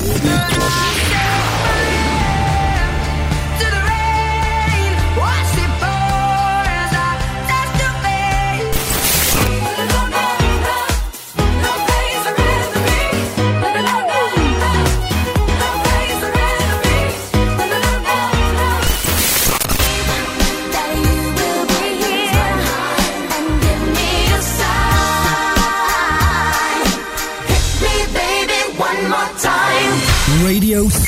Yeah.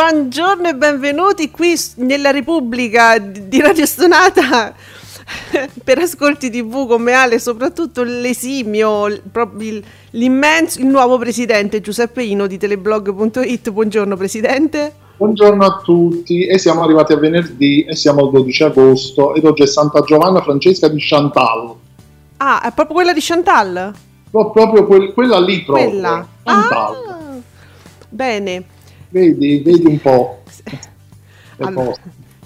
Buongiorno e benvenuti qui nella Repubblica di Radio Stonata per ascolti tv come Ale, soprattutto l'esimio, l'immenso, il nuovo presidente Giuseppe Ino di teleblog.it. Buongiorno presidente. Buongiorno a tutti e siamo arrivati a venerdì e siamo al 12 agosto ed oggi è Santa Giovanna Francesca di Chantal. Ah, è proprio quella di Chantal? No, proprio quel, quella lì proprio. Quella. Ah, bene. Vedi, vedi un po'. Allora,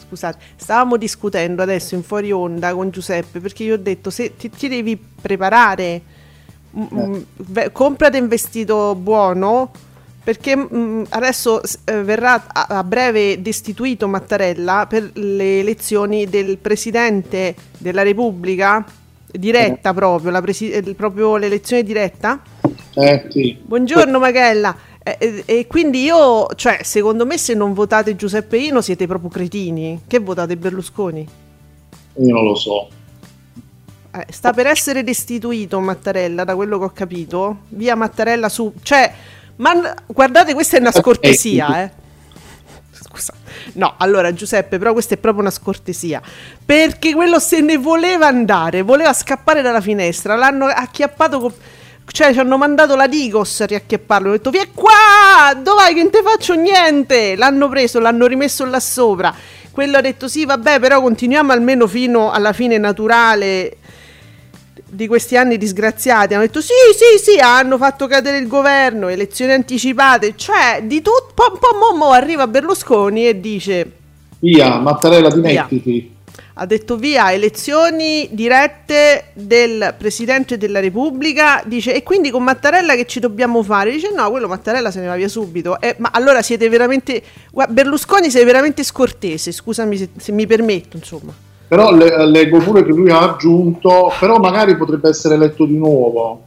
scusate, stavamo discutendo adesso in fuori onda con Giuseppe perché io ho detto se ti, ti devi preparare, m- m- v- comprate un vestito buono perché mh, adesso eh, verrà a, a, breve destituito Mattarella per le elezioni del Presidente della Repubblica, diretta eh. proprio, la presi- eh, proprio l'elezione diretta. Eh, sì. Buongiorno Magella. E, e, quindi io, cioè, secondo me se non votate Giuseppe Ino siete proprio cretini. Che votate Berlusconi? Io non lo so. Eh, sta per essere destituito Mattarella, da quello che ho capito. Via Mattarella su... Cioè, ma guardate, questa è una scortesia, eh. Scusa. No, allora Giuseppe, però questa è proprio una scortesia. Perché quello se ne voleva andare, voleva scappare dalla finestra, l'hanno acchiappato con cioè, ci hanno mandato la Digos a riacchiapparlo. Ho detto, vieni qua! Dov'hai che non te faccio niente? L'hanno preso, l'hanno rimesso là sopra. Quello ha detto, sì, vabbè, però continuiamo almeno fino alla fine naturale di questi anni disgraziati. Hanno detto, sì, sì, sì, hanno fatto cadere il governo, elezioni anticipate. Cioè, di tutto, po', po', mo, mo arriva Berlusconi e dice... Via, Mattarella, dimettiti. Via ha detto via elezioni dirette del Presidente della Repubblica, dice e quindi con Mattarella che ci dobbiamo fare? Dice no, quello Mattarella se ne va via subito. Eh, ma allora siete veramente... Berlusconi sei veramente scortese, scusami se, se mi permetto, insomma. Però le, leggo pure che lui ha aggiunto, però magari potrebbe essere eletto di nuovo.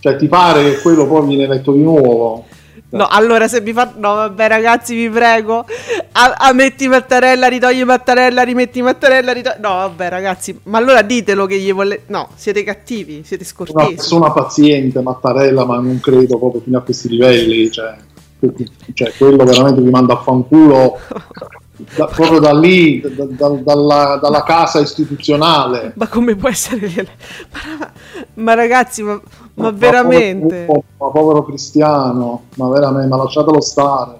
Cioè ti pare che quello poi viene eletto di nuovo? No, allora se mi fa... No, vabbè ragazzi, vi prego. A, a metti Mattarella, ritogli Mattarella, rimetti Mattarella, ritogli... No, vabbè ragazzi, ma allora ditelo che gli vuole... No, siete cattivi, siete scortesi. Una persona paziente, Mattarella, ma non credo proprio fino a questi livelli, cioè... Cioè, quello veramente mi manda a fanculo da, proprio da lì, da, da, dalla, dalla, casa istituzionale. Ma come può essere? Ma, ma ragazzi, ma, ma, ma veramente? Povero, ma povero cristiano, ma veramente, ma lasciatelo stare.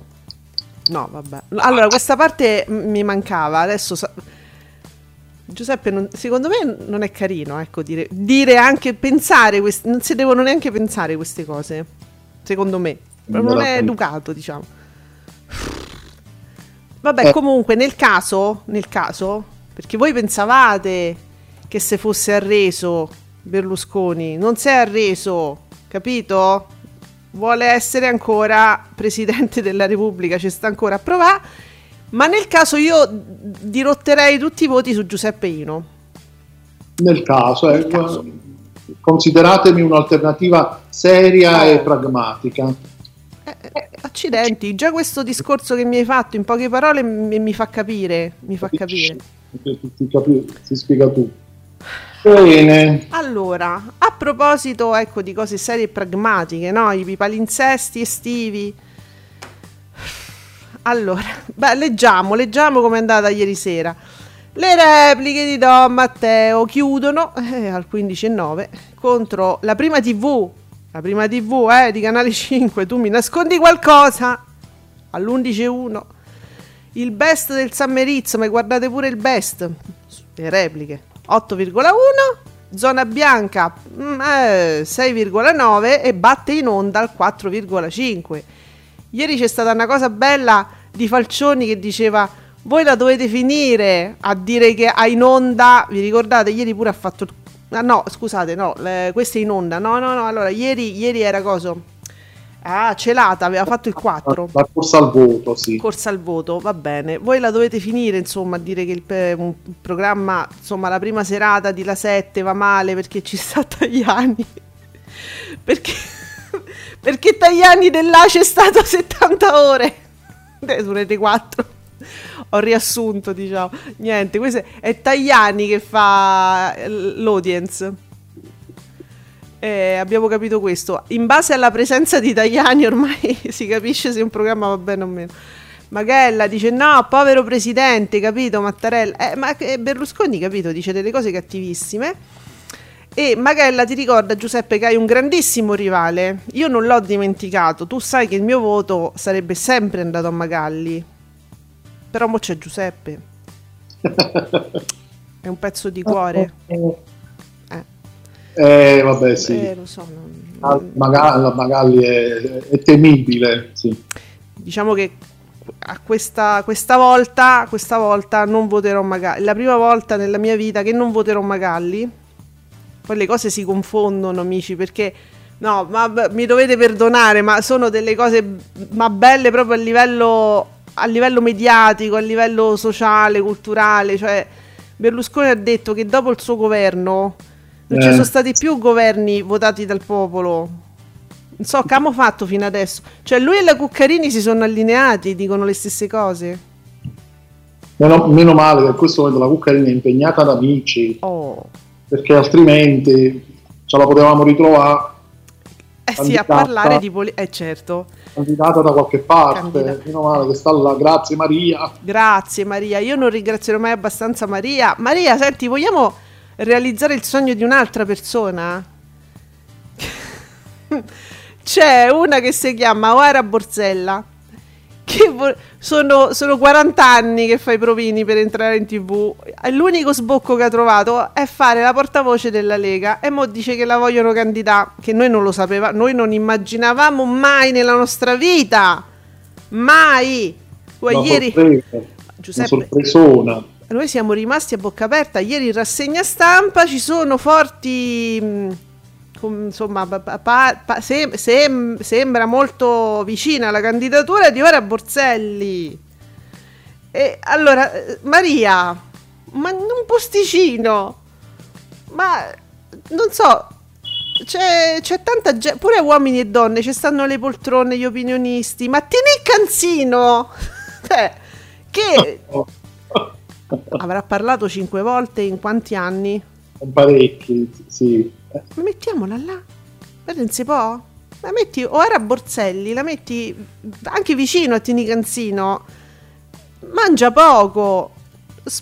No, vabbè. Allora, questa parte mi mancava, adesso... Sa- Giuseppe, non, secondo me non è carino, ecco, dire, dire anche, pensare, quest- non si devono neanche pensare queste cose, secondo me. Non è educato, diciamo. Vabbè, eh. comunque, nel caso, nel caso, perché voi pensavate che se fosse arreso Berlusconi, non si è arreso, capito? Vuole essere ancora presidente della Repubblica, ci sta ancora a provare. Ma nel caso io dirotterei tutti i voti su Giuseppe Ino. Nel caso, nel eh, caso. consideratemi un'alternativa seria oh. e pragmatica. Eh, eh, accidenti, già questo discorso che mi hai fatto in poche parole mi, mi fa capire, mi fa capire. Ti, ti, capi, ti spiega tu. Bene. Allora, a proposito ecco, di cose serie e pragmatiche, no? I palinsesti estivi. Allora, beh, leggiamo, leggiamo è andata ieri sera. Le repliche di Don Matteo chiudono eh, al 15.9 contro la prima TV. La prima TV eh, di Canale 5. Tu mi nascondi qualcosa all'11.1. Il best del Sammerizzo, ma guardate pure il best. Le repliche 8,1. Zona bianca mm, eh, 6,9 e batte in onda al 4,5. Ieri c'è stata una cosa bella di Falcioni che diceva voi la dovete finire a dire che ha in onda, vi ricordate, ieri pure ha fatto... Ah, no, scusate, no, le, questa è in onda. No, no, no, allora, ieri, ieri era coso? Ah, Celata aveva fatto il 4. La corsa al voto, sì. Corsa al voto, va bene. Voi la dovete finire, insomma, a dire che il, un programma, insomma, la prima serata di La 7 va male perché ci sta Tagliani. perché, perché Tagliani dell'A c'è stato 70 ore. Su Rete 4 ho riassunto, diciamo. Niente, questo è Tagliani che fa l'audience. Eh, abbiamo capito questo. In base alla presenza di Tajani ormai si capisce se un programma va bene o meno. Magella dice no, povero presidente, capito Mattarella? Eh, ma Berlusconi, capito, dice delle cose cattivissime. E Magella ti ricorda Giuseppe che hai un grandissimo rivale. Io non l'ho dimenticato, tu sai che il mio voto sarebbe sempre andato a Magalli però mo c'è Giuseppe. È un pezzo di cuore. Eh, vabbè, sì. Eh, lo so. Non... Ah, Magalli, Magalli è, è, temibile, sì. Diciamo che a questa, questa, volta, questa volta non voterò Magalli. È la prima volta nella mia vita che non voterò Magalli. Poi le cose si confondono, amici, perché no, ma mi dovete perdonare, ma sono delle cose ma belle proprio a livello a livello mediatico, a livello sociale, culturale, cioè Berlusconi ha detto che dopo il suo governo non eh. ci sono stati più governi votati dal popolo. Non so che abbiamo fatto fino adesso. Cioè lui e la Cuccarini si sono allineati, dicono le stesse cose. Meno, meno male che in questo momento la Cuccarini è impegnata ad amici. Oh. Perché altrimenti ce la potevamo ritrovare. Eh sì, a parlare di politica. Eh certo candidata da qualche parte, meno male che sta là, grazie Maria. Grazie Maria, io non ringrazierò mai abbastanza Maria. Maria, senti, vogliamo realizzare il sogno di un'altra persona? C'è una che si chiama Oara Borsella che vo- sono, sono 40 anni che fa i provini per entrare in tv. L'unico sbocco che ha trovato è fare la portavoce della Lega. E mo dice che la vogliono candidare. Che noi non lo sapevamo, noi non immaginavamo mai nella nostra vita. Mai. Una ieri. Sorpresa. Giuseppe, Una sorpresona. Noi siamo rimasti a bocca aperta. Ieri in rassegna stampa ci sono forti. Mh, insomma, pa, pa, sem, sem, sembra molto vicina alla candidatura di Ora Borselli. E allora, Maria, ma un posticino, ma non so, c'è, c'è tanta gente, pure uomini e donne, ci stanno le poltrone, gli opinionisti, ma tieni canzino, cioè, che avrà parlato cinque volte in quanti anni? Parecchi, sì. Mettiamola là. Guarda, non si può? La metti o era Borselli, la metti anche vicino a Tini Canzino. Mangia poco,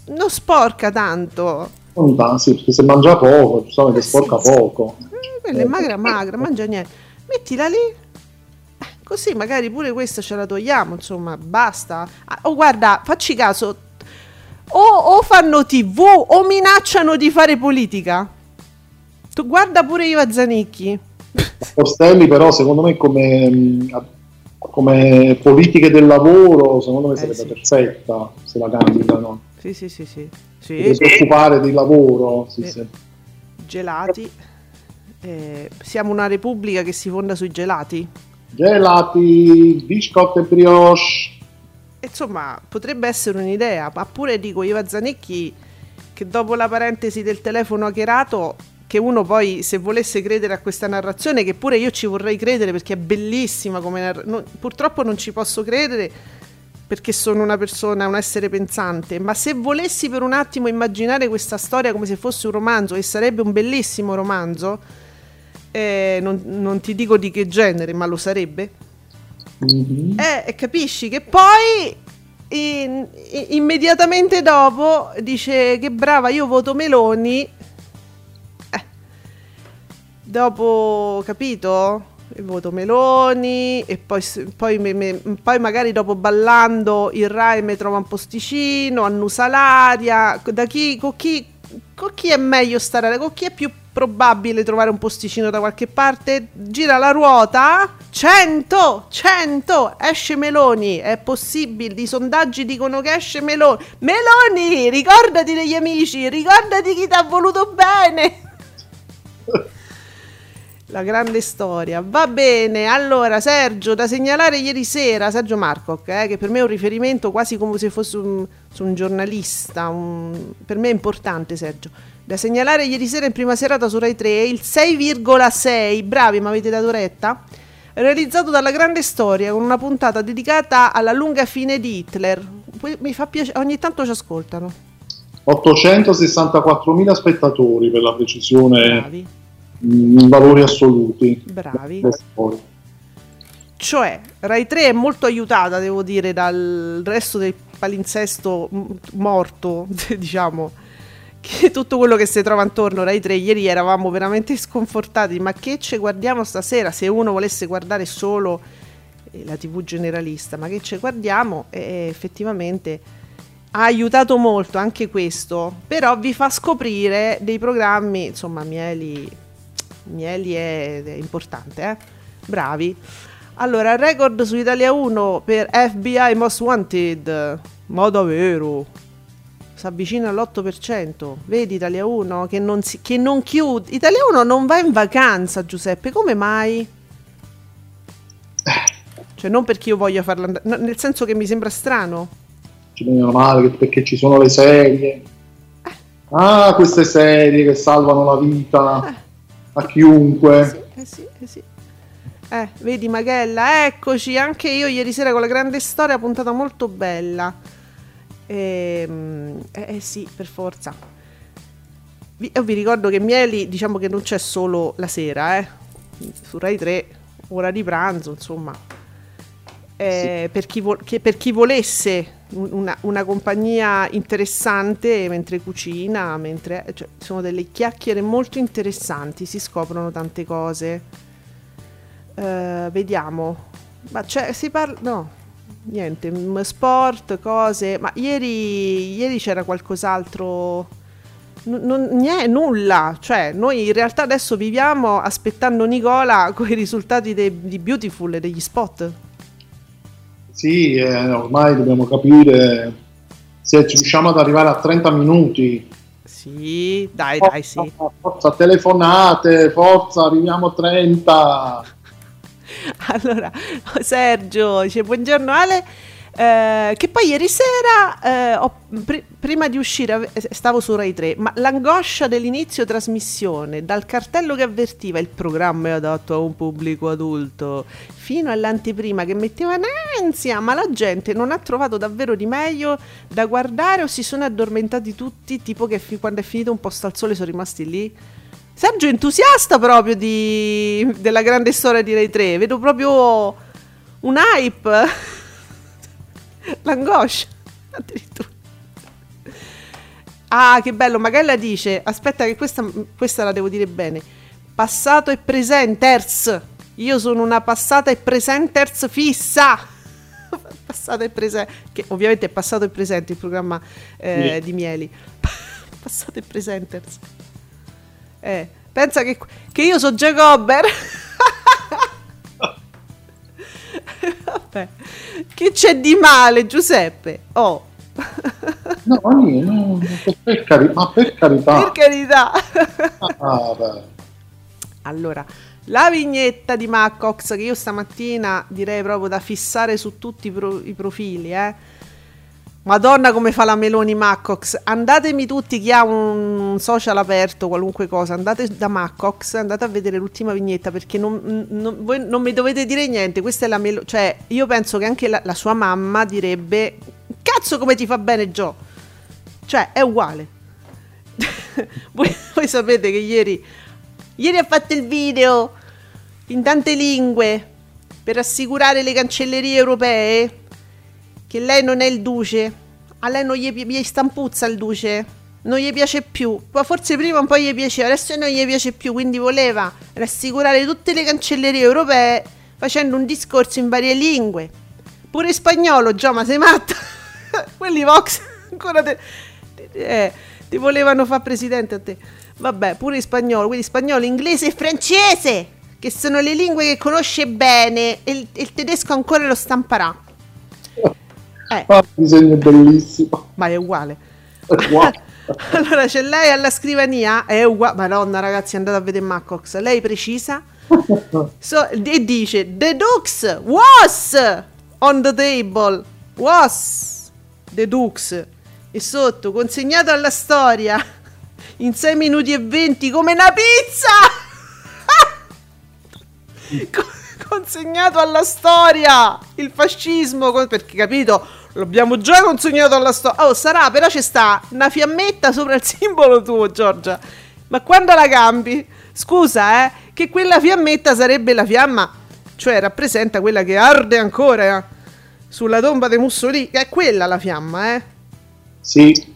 non sporca tanto. Non sì, perché se mangia poco, giustamente eh, sporca sì, poco. Eh, quella è magra, magra, mangia niente. Mettila lì. Eh, così magari pure questa ce la togliamo, insomma, basta. Ah, oh, guarda, facci caso. O, o fanno tv o minacciano di fare politica. Tu guarda pure Iva Zanicchi. Costelli però secondo me come, come politiche del lavoro secondo me eh, sarebbe sì. perfetta se la candidano. Sì, sì, sì, sì. sì. Deve si occupare di lavoro. Sì, sì. Gelati. Eh, siamo una repubblica che si fonda sui gelati. Gelati, biscotti e brioche. Insomma, potrebbe essere un'idea, ma pure dico Iva Zanicchi che dopo la parentesi del telefono hackerato che uno poi se volesse credere a questa narrazione, che pure io ci vorrei credere perché è bellissima come narrazione, purtroppo non ci posso credere perché sono una persona, un essere pensante, ma se volessi per un attimo immaginare questa storia come se fosse un romanzo, e sarebbe un bellissimo romanzo, eh, non, non, ti dico di che genere, ma lo sarebbe, mm-hmm. eh, capisci che poi in, in, immediatamente dopo dice che brava, io voto Meloni. Eh. Dopo, capito? Il voto Meloni e poi, poi, me, me, poi, magari dopo ballando il Rai mi trova un posticino, annusa l'aria. Da chi, con, chi, con chi è meglio stare? Con chi è più probabile trovare un posticino da qualche parte. Gira la ruota. 100, 100, esce Meloni. È possibile, i sondaggi dicono che esce Meloni. Meloni, ricordati degli amici, ricordati chi ti ha voluto bene. La grande storia. Va bene, allora Sergio, da segnalare ieri sera, Sergio Marcoc, eh, che per me è un riferimento quasi come se fosse un, un giornalista, un, per me è importante Sergio da segnalare ieri sera in prima serata su Rai 3 il 6,6, bravi ma avete dato retta? Realizzato dalla grande storia con una puntata dedicata alla lunga fine di Hitler. Mi fa piacere, ogni tanto ci ascoltano. 864.000 spettatori per la precisione bravi. in valori assoluti. Bravi. Cioè, Rai 3 è molto aiutata, devo dire, dal resto del palinsesto morto, diciamo che tutto quello che si trova intorno Rai 3 ieri eravamo veramente sconfortati ma che ci guardiamo stasera se uno volesse guardare solo eh, la tv generalista? Ma che ci guardiamo e effettivamente ha aiutato molto anche questo però vi fa scoprire dei programmi insomma Mieli Mieli è, è importante eh? bravi. Allora record su Italia 1 per FBI Most Wanted. Ma davvero si avvicina all'8%. Vedi Italia 1 che non, si, che non chiude. Italia 1 non va in vacanza, Giuseppe. Come mai? Cioè, non perché io voglia farla andare, no, nel senso che mi sembra strano. Ci meno male perché ci sono le serie. Eh. Ah, queste serie che salvano la vita eh. a chiunque. Eh sì, eh sì, eh, vedi Magella, eccoci, anche io ieri sera con la grande storia, puntata molto bella. Ehm, eh, eh, sì, per forza. Vi, io vi ricordo che Mieli, diciamo che non c'è solo la sera, eh. Su Rai 3, ora di pranzo, insomma. Eh, sì. per, chi vo- per, chi volesse una, una, compagnia interessante mentre cucina, mentre cioè, sono delle chiacchiere molto interessanti, si scoprono tante cose. Uh, vediamo, ma cioè, si parla. No, niente, sport, cose, ma ieri, ieri c'era qualcos'altro, n- non, niente, nulla, cioè noi in realtà adesso viviamo aspettando Nicola con i risultati de- di Beautiful e degli spot. Sì, eh, ormai dobbiamo capire se riusciamo ad arrivare a 30 minuti. Sì, dai, forza, dai, sì. Forza, telefonate, forza, arriviamo a 30. allora, Sergio dice buongiorno Ale. Eh, che poi ieri sera, eh, ho, pr- prima di uscire, eh, stavo su Rai 3, ma l'angoscia dell'inizio trasmissione, dal cartello che avvertiva il programma è adatto a un pubblico adulto, fino all'anteprima che metteva in ansia, ma la gente non ha trovato davvero di meglio da guardare o si sono addormentati tutti, tipo che fi- quando è finito un posto al sole sono rimasti lì? Sergio è entusiasta proprio di, della grande storia di Rai 3. Vedo proprio un hype. L'angoscia. Addirittura. Ah, che bello. Magella dice: Aspetta, che questa, questa la devo dire bene. Passato e presenters. Io sono una passata e presenters fissa. passato e presente. Che ovviamente è passato e presente il programma eh, di Mieli. passato e presenters. Eh, pensa che, che io sono Jacober. Vabbè. Che c'è di male, Giuseppe? Oh. no, no, per cari- ma per carità. Per carità. ah, allora, la vignetta di Macox che io stamattina direi proprio da fissare su tutti i, pro- i profili, eh Madonna come fa la Meloni Maccox. Andatemi tutti chi ha un social aperto, qualunque cosa, andate da Maccox, andate a vedere l'ultima vignetta perché non, non, voi non mi dovete dire niente. Questa è la Meloni. Cioè, io penso che anche la, la, sua mamma direbbe: Cazzo, come ti fa bene, Joe? Cioè, è uguale. voi, voi sapete che ieri, ieri ha fatto il video in tante lingue per assicurare le cancellerie europee che lei non è il duce. A lei non gli, gli stampuzza il duce. Non gli piace più. Ma forse prima un po' gli piaceva, adesso non gli piace più. Quindi voleva rassicurare tutte le cancellerie europee facendo un discorso in varie lingue. Pure in spagnolo, già, ma sei matta? Quelli Vox ancora te, eh, ti volevano fare presidente a te. Vabbè, pure in spagnolo, quindi spagnolo, inglese e francese, che sono le lingue che conosce bene e il, il tedesco ancora lo stamperà. Eh. Ah, disegno bellissimo. Ma è uguale. È uguale. allora c'è lei alla scrivania, è uguale. Madonna ragazzi, andate a vedere Macox. Lei precisa so, e dice: The Dux was on the table. Was The Dux. E sotto, consegnato alla storia in 6 minuti e 20 come una pizza. consegnato alla storia. Il fascismo perché capito? L'abbiamo già consegnato alla storia oh sarà però c'è sta una fiammetta sopra il simbolo tuo Giorgia. Ma quando la cambi? Scusa eh che quella fiammetta sarebbe la fiamma cioè rappresenta quella che arde ancora sulla tomba di Mussolini. È quella la fiamma eh? Sì.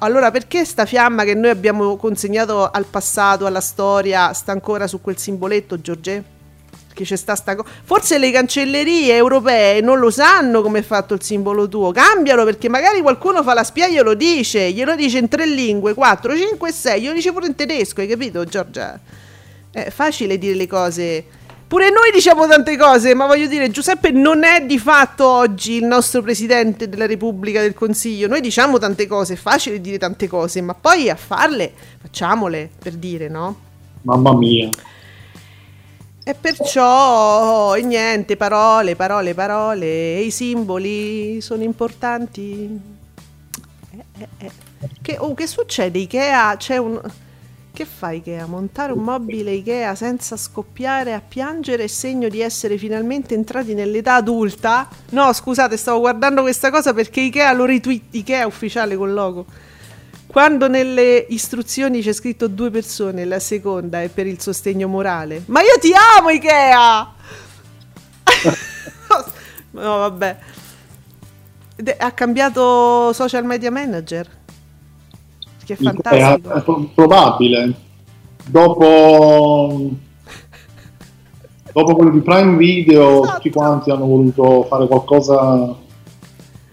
Allora, perché sta fiamma che noi abbiamo consegnato al passato, alla storia, sta ancora su quel simboletto, Giorgè? Che c'è sta sta cosa. Forse le cancellerie europee non lo sanno come è fatto il simbolo tuo. Cambialo perché magari qualcuno fa la spia e glielo dice. Glielo dice in tre lingue, 4, 5, 6. Glielo dice pure in tedesco, hai capito, Giorgia? È facile dire le cose Pure noi diciamo tante cose, ma voglio dire, Giuseppe non è di fatto oggi il nostro presidente della Repubblica del Consiglio. Noi diciamo tante cose, è facile dire tante cose, ma poi a farle, facciamole per dire, no? Mamma mia. E perciò, e niente, parole, parole, parole, e i simboli sono importanti. Eh, eh, eh. Che, oh, che succede? Ikea, c'è un... Che fa Ikea? Montare un mobile Ikea senza scoppiare a piangere è segno di essere finalmente entrati nell'età adulta? No, scusate, stavo guardando questa cosa perché Ikea lo retweet, Ikea ufficiale col logo. Quando nelle istruzioni c'è scritto due persone, la seconda è per il sostegno morale. Ma io ti amo Ikea! no, vabbè. Ha cambiato social media manager? che è fantastico. È, è probabile. Dopo, dopo quello di Prime Video, esatto. tutti quanti hanno voluto fare qualcosa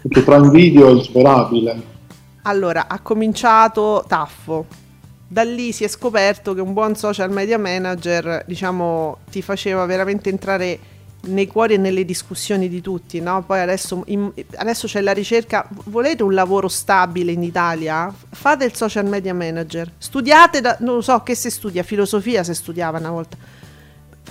perché Prime Video è insuperabile. Allora, ha cominciato Taffo. Da lì si è scoperto che un buon social media manager, diciamo, ti faceva veramente entrare nei cuori e nelle discussioni di tutti, no? Poi adesso, in, adesso, c'è la ricerca, volete un lavoro stabile in Italia? Fate il social media manager, studiate, da, non lo so che si studia, filosofia se studiava una volta.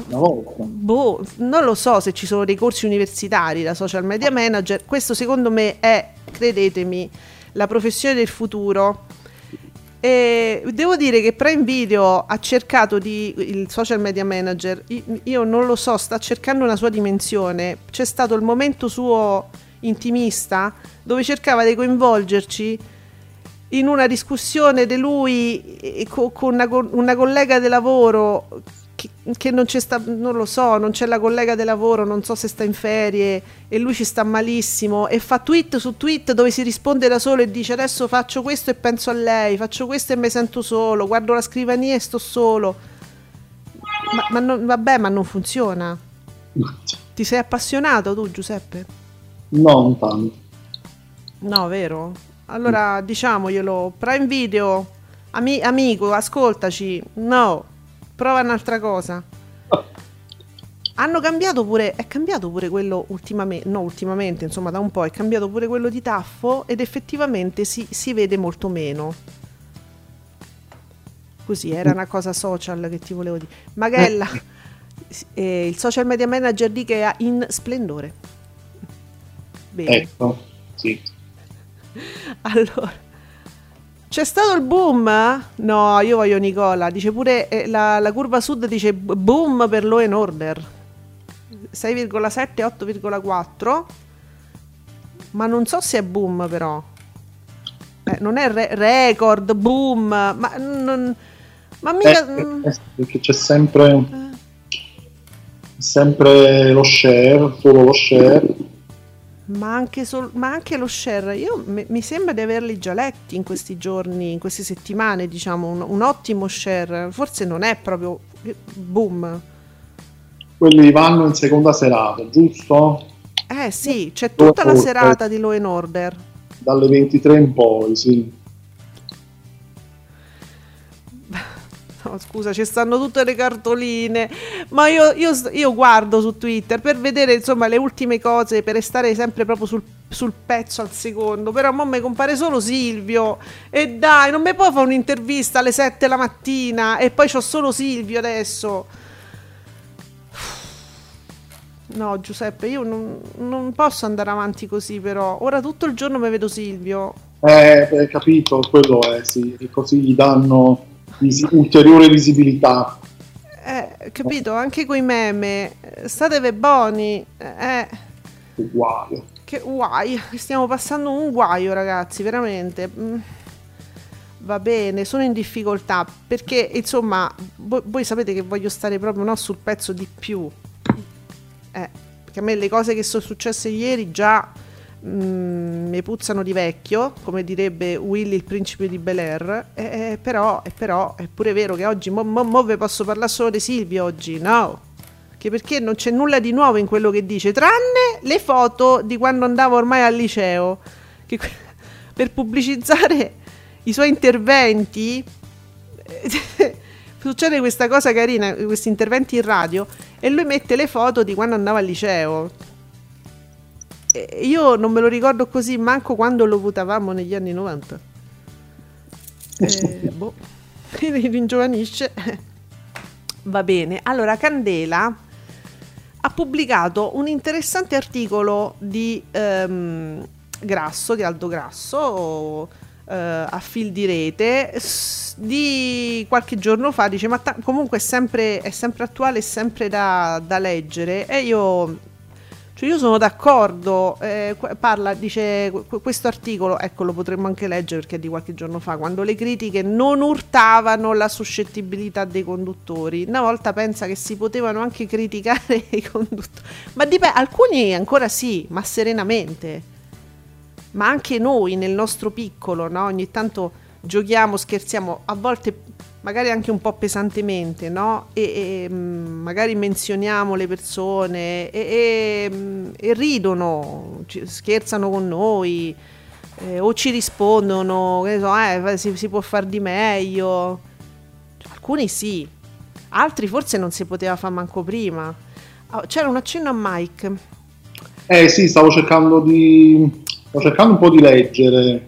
Boh, non lo so se ci sono dei corsi universitari da social media manager, questo secondo me è, credetemi, la professione del futuro e devo dire che Prime Video ha cercato di il social media manager, io non lo so, sta cercando una sua dimensione. C'è stato il momento suo intimista dove cercava di coinvolgerci in una discussione di lui con una, una collega di lavoro che, che, non c'è sta, non lo so, non c'è la collega di lavoro, non so se sta in ferie e lui ci sta malissimo e fa tweet su tweet dove si risponde da solo e dice adesso faccio questo e penso a lei, faccio questo e mi sento solo, guardo la scrivania e sto solo. Ma, ma non, vabbè, ma non funziona. Ti sei appassionato tu, Giuseppe? No, non tanto. No, vero? Allora diciamoglielo, Prime Video, ami- amico, ascoltaci. No, prova un'altra cosa. Hanno cambiato pure, è cambiato pure quello ultimamente, no ultimamente, insomma da un po' è cambiato pure quello di Taffo ed effettivamente si, si vede molto meno. Così, era una cosa social che ti volevo dire. Magella, eh, il social media manager di Ikea in splendore. Bene. Ecco, sì. Allora, c'è stato il boom? No, io voglio Nicola. Dice pure eh, la, la, curva sud dice boom per Law and Order. 6,7 8,4. Ma non so se è boom però. Eh, non è re- record, boom, ma non, ma mica eh, mm. eh, perché c'è sempre eh. sempre lo share, solo lo share. Ma anche, sol- ma anche lo share, io m- mi sembra di averli già letti in questi giorni, in queste settimane, diciamo, un, un ottimo share, forse non è proprio boom. Quelli vanno in seconda serata, giusto? Eh sì, c'è tutta la serata di Law and Order. Dalle 23 in poi, sì. Scusa, ci stanno tutte le cartoline. Ma io, io, io, guardo su Twitter per vedere insomma le ultime cose, per restare sempre proprio sul, sul pezzo al secondo. Però a mi compare solo Silvio. E dai, non mi può fare un'intervista alle 7 la mattina. E poi c'ho solo Silvio adesso. No, Giuseppe, io non, non posso andare avanti così, però. Ora tutto il giorno mi vedo Silvio. Eh, capito, quello è, sì. Così gli danno vis- ulteriore visibilità. Eh, capito, anche coi meme, statevi buoni. Eh. Uguale. Che guai, stiamo passando un guaio ragazzi, veramente. Mm. Va bene, sono in difficoltà perché insomma voi, voi sapete che voglio stare proprio no, sul pezzo di più. Eh, perché a me le cose che sono successe ieri già Mm, mi puzzano di vecchio, come direbbe Willy il principe di Bel Air, eh, però, eh, però, è pure vero che oggi, mo, mo, mo ve posso parlare solo di Silvio oggi, no? Che perché non c'è nulla di nuovo in quello che dice, tranne le foto di quando andavo ormai al liceo, che, per pubblicizzare i suoi interventi... succede questa cosa carina, questi interventi in radio, e lui mette le foto di quando andava al liceo io non me lo ricordo così manco quando lo votavamo negli anni 90. Eh, boh, ringiovanisce. Va bene, allora Candela ha pubblicato un interessante articolo di um, Grasso, di Aldo Grasso, uh, a fil di rete, di qualche giorno fa, dice ma ta- comunque è sempre, è sempre attuale, è sempre da, da leggere e io cioè io sono d'accordo, eh, parla, dice questo articolo, ecco lo potremmo anche leggere perché è di qualche giorno fa, quando le critiche non urtavano la suscettibilità dei conduttori. Una volta pensa che si potevano anche criticare i conduttori, ma dipende, alcuni ancora sì, ma serenamente. Ma anche noi nel nostro piccolo, no? ogni tanto giochiamo, scherziamo, a volte magari anche un po' pesantemente, no? E, e mm, magari menzioniamo le persone e, e, mm, e ridono, scherzano con noi eh, o ci rispondono, che so, eh, si, si può far di meglio. Alcuni sì, altri forse non si poteva fare manco prima. Oh, c'era un accenno a Mike. Eh sì, stavo cercando di... Stavo cercando un po' di leggere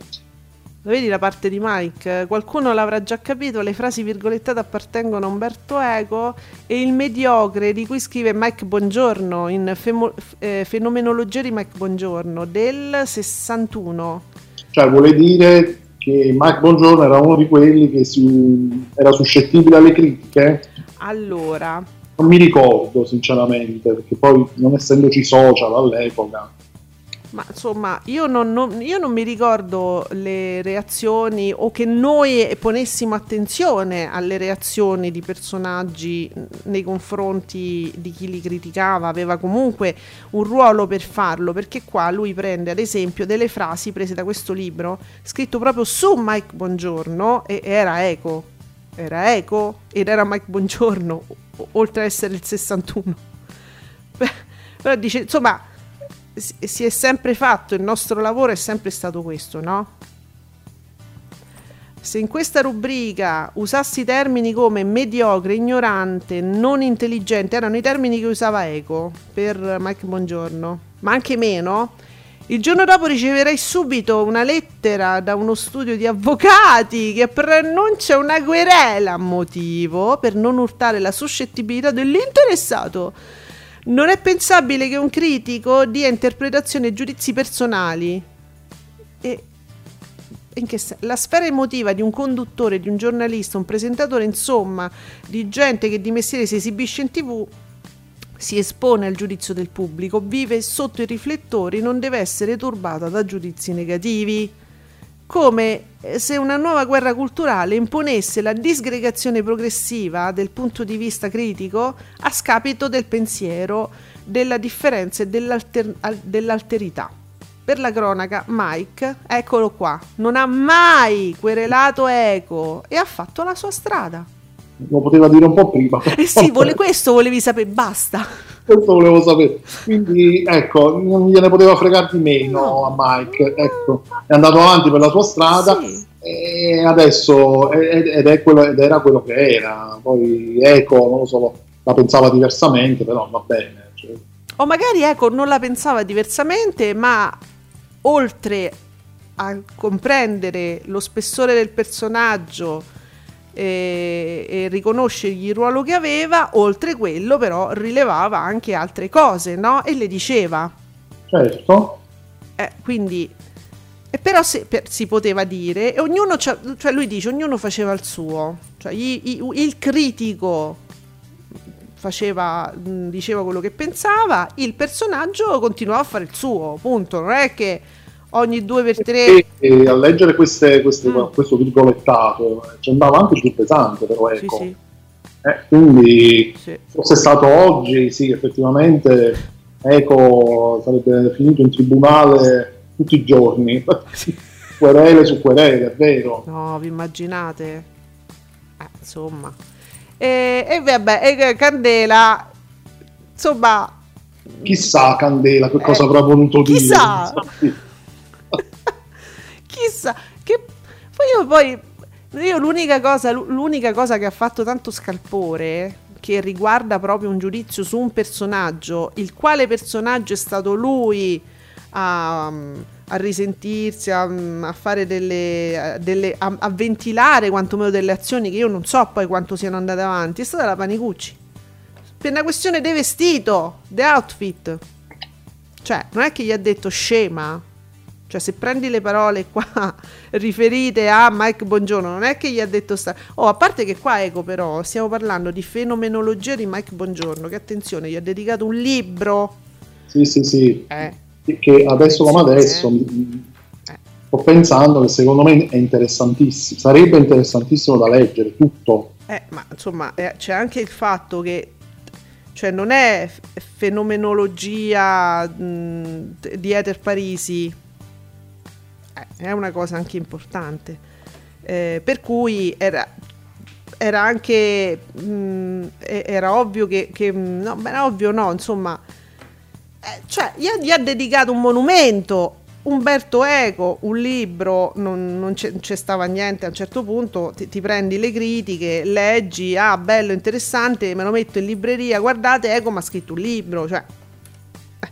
lo vedi la parte di Mike? Qualcuno l'avrà già capito, le frasi virgolettate appartengono a Umberto Eco e il mediocre di cui scrive Mike Buongiorno in femo- eh, Fenomenologia di Mike Buongiorno del 61. Cioè vuole dire che Mike Buongiorno era uno di quelli che si, era suscettibile alle critiche? Allora... Non mi ricordo sinceramente, perché poi non essendoci social all'epoca ma insomma, io non, non, io non, mi ricordo le reazioni o che noi ponessimo attenzione alle reazioni di personaggi nei confronti di chi li criticava, aveva comunque un ruolo per farlo, perché qua lui prende ad esempio delle frasi prese da questo libro, scritto proprio su Mike Buongiorno, e era eco, era eco ed era Mike Buongiorno, oltre ad essere il 61. Però dice, insomma si è sempre fatto, il nostro lavoro è sempre stato questo, no? Se in questa rubrica usassi termini come mediocre, ignorante, non intelligente, erano i termini che usava Eco per Mike Buongiorno, ma anche meno, il giorno dopo riceverei subito una lettera da uno studio di avvocati che preannuncia una querela a motivo per non urtare la suscettibilità dell'interessato non è pensabile che un critico dia interpretazioni e giudizi personali. E la sfera emotiva di un conduttore, di un giornalista, un presentatore, insomma, di gente che di mestiere si esibisce in tv, si espone al giudizio del pubblico, vive sotto i riflettori, non deve essere turbata da giudizi negativi come eh, se una nuova guerra culturale imponesse la disgregazione progressiva del punto di vista critico a scapito del pensiero, della differenza e dell'alter- dell'alterità. per la cronaca, Mike, eccolo qua, non ha mai querelato Eco e ha fatto la sua strada. Lo poteva dire un po' prima. Eh sì, vole, questo volevi sapere, basta. Questo volevo sapere. Quindi, ecco, non gliene poteva fregare di meno no. a Mike. Ecco, è andato avanti per la sua strada. Sì. E adesso ed, è quello, ed era quello che era. Poi Eco, non lo so, la pensava diversamente, però va bene. Cioè. O magari Eco non la pensava diversamente, ma oltre a comprendere lo spessore del personaggio e, e riconoscergli il ruolo che aveva, oltre quello però rilevava anche altre cose, no? E le diceva. Certo. Eh, quindi, però se, per, si poteva dire, e ognuno, cioè lui dice, ognuno faceva il suo, cioè gli, il, il critico faceva, diceva quello che pensava, il personaggio continuava a fare il suo, punto. Non è che ogni due per tre. E, a leggere queste, queste, mm. questo virgolettato ci andava anche più pesante, però ecco. Sì, sì. Eh, quindi sì. fosse stato oggi, sì, effettivamente Eco sarebbe finito in tribunale tutti i giorni. querele su querele, è vero. No, vi immaginate? Eh, insomma. E, e vabbè, e Candela, insomma... Chissà Candela che cosa eh, avrà voluto chissà. dire. chissà. Che... Poi io poi... Io l'unica cosa, l'unica cosa che ha fatto tanto scalpore che riguarda proprio un giudizio su un personaggio, il quale personaggio è stato lui a, a risentirsi, a, a fare delle, delle a, a, ventilare quantomeno delle azioni che io non so poi quanto siano andate avanti, è stata la Panicucci. Per una questione di vestito, di outfit. Cioè, non è che gli ha detto scema. Cioè, se prendi le parole qua riferite a Mike Bongiorno, non è che gli ha detto sta. Oh, a parte che qua, ecco, però, stiamo parlando di fenomenologia di Mike Bongiorno. Che attenzione, gli ha dedicato un libro. Sì, sì, sì. Eh che adesso come adesso eh. sto pensando che secondo me è interessantissimo, sarebbe interessantissimo da leggere tutto. Eh, ma insomma eh, c'è anche il fatto che cioè non è fenomenologia mh, di Ether Parisi, eh, è una cosa anche importante. Eh, per cui era, era anche mh, era ovvio che, che no, beh, ovvio no, insomma eh, cioè, gli ha, gli ha, dedicato un monumento. Umberto Eco, un libro, non, non c'è, stava niente a un certo punto, ti, ti, prendi le critiche, leggi, ah bello, interessante, me lo metto in libreria, guardate, Eco mi ha scritto un libro, cioè... Eh.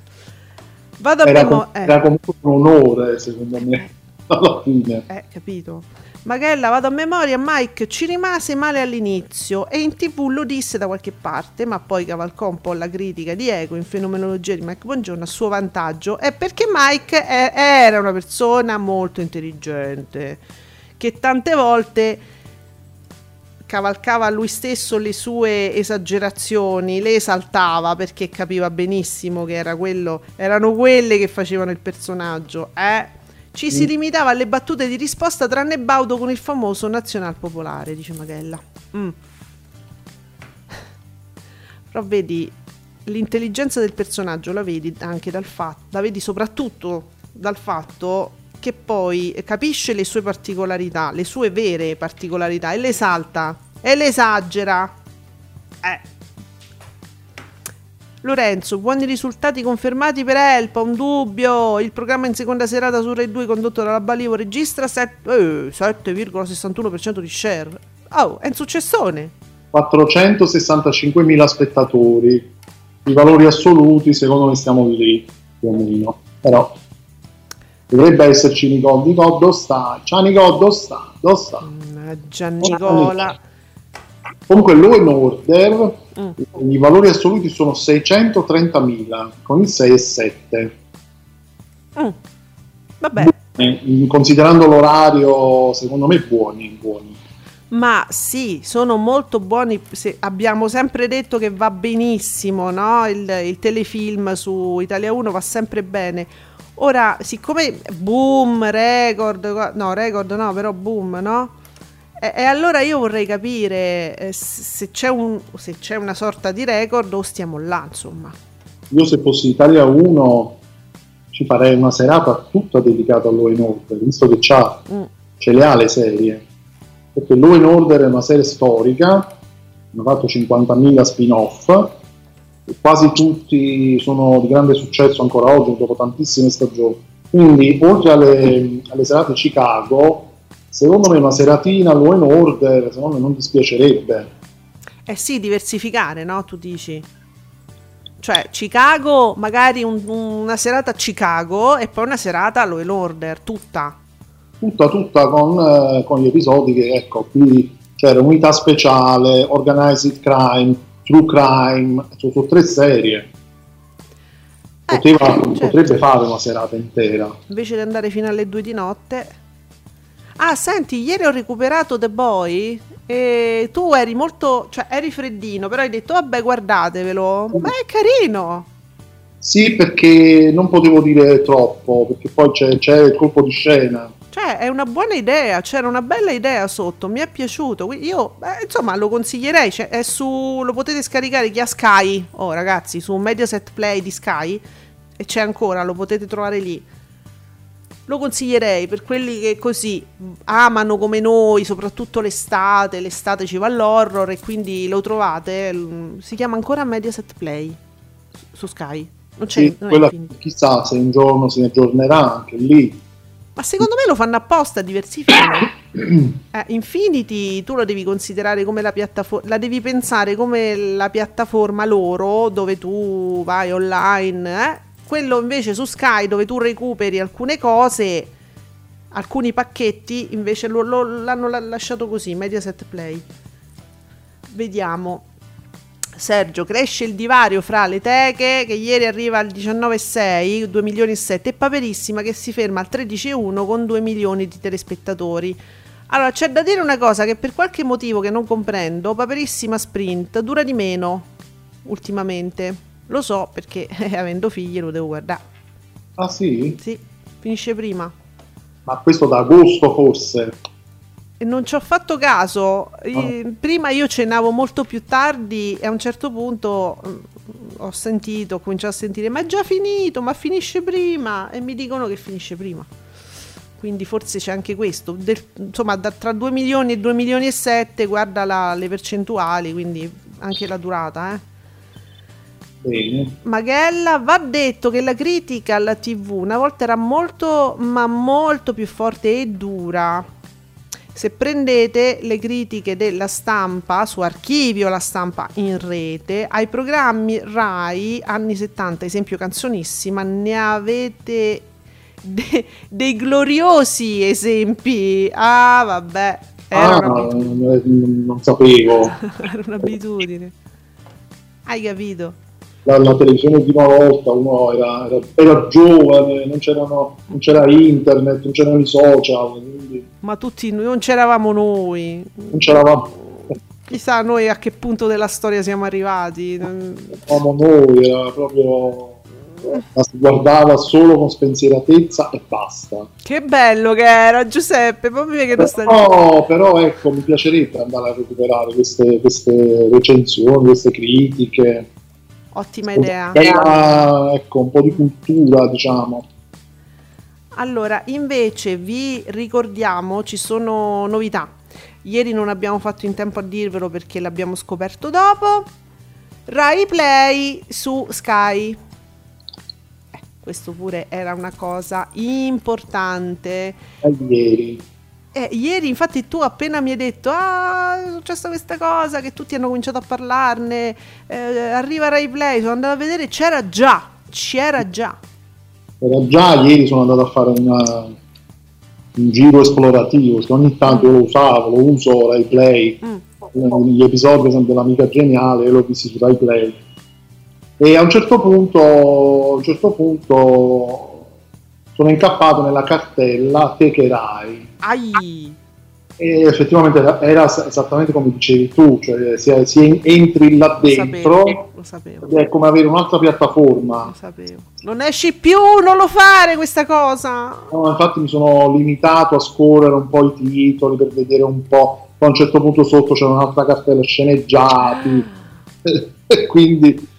Vado a era, memo- com- eh. era comunque un onore, secondo me, alla fine. Eh, capito. Magella, vado a memoria, Mike ci rimase male all'inizio e in tv lo disse da qualche parte, ma poi cavalcò un po' la critica di Ego in fenomenologia di Mike Buongiorno a suo vantaggio, è perché Mike è, era una persona molto intelligente, che tante volte cavalcava lui stesso le sue esagerazioni, le esaltava perché capiva benissimo che era quello, erano quelle che facevano il personaggio, eh? Ci si limitava alle battute di risposta tranne Baudo con il famoso Nazional Popolare, dice Magella. Mm. Però vedi, l'intelligenza del personaggio la vedi anche dal fatto, la vedi soprattutto dal fatto che poi capisce le sue particolarità, le sue vere particolarità e le esalta e le esagera. Eh, Lorenzo, buoni risultati confermati per Elpa, un dubbio. Il programma in seconda serata su Rai 2 condotto dalla Balivo registra 7, eh, 7,61% di share. Oh, è un successone. 465.000 spettatori. I valori assoluti, secondo me, stiamo lì più o meno. Però dovrebbe esserci. Nicole, dove sta? Ciao Nicole, dove sta? Dove sta? Comunque l'Oe Order, mm. i valori assoluti sono 630.000 con il 6,7. Mm. Vabbè. Buoni, considerando l'orario, secondo me buoni, buoni. Ma sì, sono molto buoni. abbiamo sempre detto che va benissimo, no? il, il telefilm su Italia 1 va sempre bene. Ora, siccome boom, record, no, record no, però boom, no? E, e, allora io vorrei capire eh, se, c'è un, se, c'è una sorta di record o stiamo là, insomma. Io se fossi Italia 1 ci farei una serata tutta dedicata a Law in Order, visto che c'ha, mm. ce le ha le serie. Perché Law in Order è una serie storica, hanno fatto 50.000 spin-off, quasi tutti sono di grande successo ancora oggi, dopo tantissime stagioni. Quindi, oltre alle, alle serate Chicago, secondo me una seratina Law in Order, secondo me non dispiacerebbe. Eh sì, diversificare, no? Tu dici cioè Chicago, magari un, una serata a Chicago e poi una serata Law Order, tutta. Tutta, tutta con, eh, con gli episodi che, ecco, qui c'era unità speciale, organized crime, true crime, sono, sono tre serie. Eh, Poteva, certo. Potrebbe fare una serata intera. Invece di andare fino alle due di notte. Ah, senti, ieri ho recuperato The Boy e tu eri molto, cioè eri freddino, però hai detto vabbè guardatevelo, ma è carino. Sì, perché non potevo dire troppo, perché poi c'è, c'è il colpo di scena. Cioè, è una buona idea, c'era una bella idea sotto, mi è piaciuto. Io, eh, insomma, lo consiglierei. Cioè, è su, lo potete scaricare chi ha Sky. Oh, ragazzi, su Mediaset Play di Sky. E c'è ancora, lo potete trovare lì lo consiglierei per quelli che così amano come noi, soprattutto l'estate, l'estate ci va all'horror e quindi lo trovate, si chiama ancora Mediaset Play su Sky. Non c'è, sì, non quella, chissà se un giorno si aggiornerà anche lì. Ma secondo me lo fanno apposta, diversificano. eh, Infinity tu lo devi considerare come la piattaforma, la devi pensare come la piattaforma loro dove tu vai online, eh? Quello invece su Sky dove tu recuperi alcune cose, alcuni pacchetti, invece lo, lo, l'hanno lasciato così, Mediaset Play. Vediamo. Sergio, cresce il divario fra le teche che ieri arriva al 19,6, 2 milioni e 7 e Paperissima che si ferma al 13,1 con 2 milioni di telespettatori. Allora, c'è da dire una cosa che per qualche motivo che non comprendo, Paperissima Sprint dura di meno ultimamente. Lo so perché avendo figli lo devo guardare. Ah sì? Sì, finisce prima. Ma questo da agosto forse? E non ci ho fatto caso. Oh. Prima io cenavo molto più tardi e a un certo punto mm, ho sentito, ho cominciato a sentire ma è già finito, ma finisce prima e mi dicono che finisce prima. Quindi forse c'è anche questo. Del, insomma, da, tra 2 milioni e 2 milioni e 7 guarda la, le percentuali, quindi anche la durata, eh. Bene. Maghella, va detto che la critica alla TV una volta era molto, ma molto più forte e dura. Se prendete le critiche della stampa su archivio, la stampa in rete, ai programmi RAI anni 70, esempio canzonissima, ne avete de- dei gloriosi esempi. Ah, vabbè. Era ah, non sapevo. era un'abitudine. Hai capito? La, televisione di una volta, uno era, era, era giovane, non, non, c'era internet, non c'erano i social. Quindi... Ma tutti non c'eravamo noi. Non c'eravamo. Chissà noi a che punto della storia siamo arrivati. Eravamo noi, era proprio la si guardava solo con spensieratezza e basta. Che bello che era Giuseppe, proprio che nostalgia. No, però ecco, mi piacerebbe andare a recuperare queste, queste recensioni, queste critiche. Ottima idea. Era, ecco, un po' di cultura, diciamo. Allora, invece vi ricordiamo, ci sono novità. Ieri non abbiamo fatto in tempo a dirvelo perché l'abbiamo scoperto dopo. Rai Play su Sky. Eh, questo pure era una cosa importante. Ieri. Eh, ieri infatti tu appena mi hai detto ah è successa questa cosa che tutti hanno cominciato a parlarne eh, arriva Rai Play sono andato a vedere c'era già c'era già c'era già ieri sono andato a fare una, un giro esplorativo ogni tanto mm. lo usavo lo uso Rai Play mm. gli episodi sempre dell'amica geniale l'ho visto su Rai Play e a un certo punto a un certo punto sono incappato nella cartella Techerai. Ai. E effettivamente era, esattamente come dicevi tu, cioè si, si entri là dentro lo sapevo, ed è come avere un'altra piattaforma. Lo sapevo. Non esci più, non lo fare questa cosa. No, infatti mi sono limitato a scorrere un po' i titoli per vedere un po'. Poi a un certo punto sotto c'era un'altra cartella sceneggiati. Ah. e quindi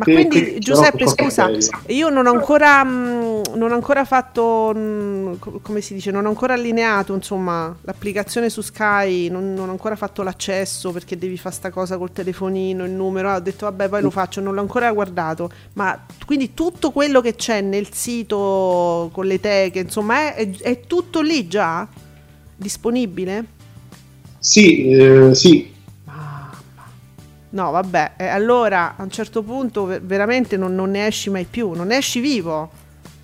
ma che, quindi che, Giuseppe, scusa, io non ho ancora mh, non ho ancora fatto, mh, come si dice, non ho ancora allineato insomma l'applicazione su Sky, non, non ho ancora fatto l'accesso perché devi fare sta cosa col telefonino, il numero, ho detto vabbè poi lo faccio, non l'ho ancora guardato, ma quindi tutto quello che c'è nel sito con le teche, insomma è, è, è tutto lì già disponibile? Sì, eh, sì, No, vabbè, eh, allora a un certo punto veramente non, non, ne esci mai più, non ne esci vivo.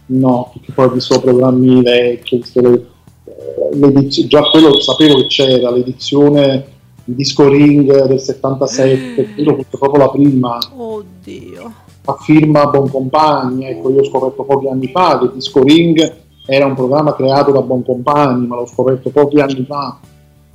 No, perché poi ho visto programmi vecchi, le, eh, già quello sapevo che c'era, l'edizione di Disco Ring del 77, quello fosse proprio la prima. Oddio. A firma Boncompagni, ecco, io ho scoperto pochi anni fa che Disco Ring era un programma creato da Boncompagni, ma l'ho scoperto pochi anni fa,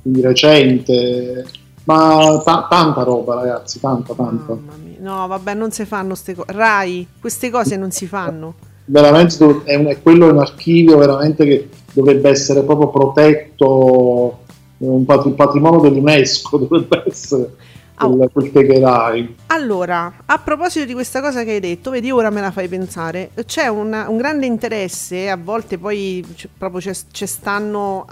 quindi recente ma ta- tanta roba, ragazzi, tanta, tanta. No, vabbè, non si fanno queste cose. Rai, queste cose non si fanno. Veramente è, un, è quello è un archivio veramente che dovrebbe essere proprio protetto, un patrimonio dell'UNESCO dovrebbe essere. Quel, quel Techerai. Allora, a proposito di questa cosa che hai detto, vedi ora me la fai pensare, c'è una, un grande interesse, a volte poi c- proprio c'è stanno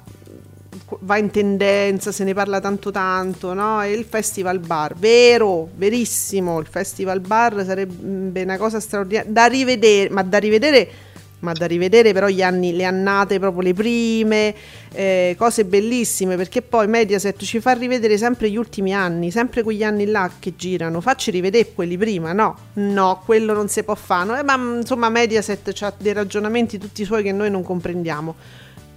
va in tendenza, se ne parla tanto tanto, no? È il festival bar, vero, verissimo, il festival bar sarebbe una cosa straordinaria da rivedere, ma da rivedere ma da rivedere però gli anni, le annate, proprio le prime, eh, cose bellissime, perché poi Mediaset ci fa rivedere sempre gli ultimi anni, sempre quegli anni là che girano, facci rivedere quelli prima, no, no, quello non si può fare, eh, ma insomma Mediaset ha dei ragionamenti tutti suoi che noi non comprendiamo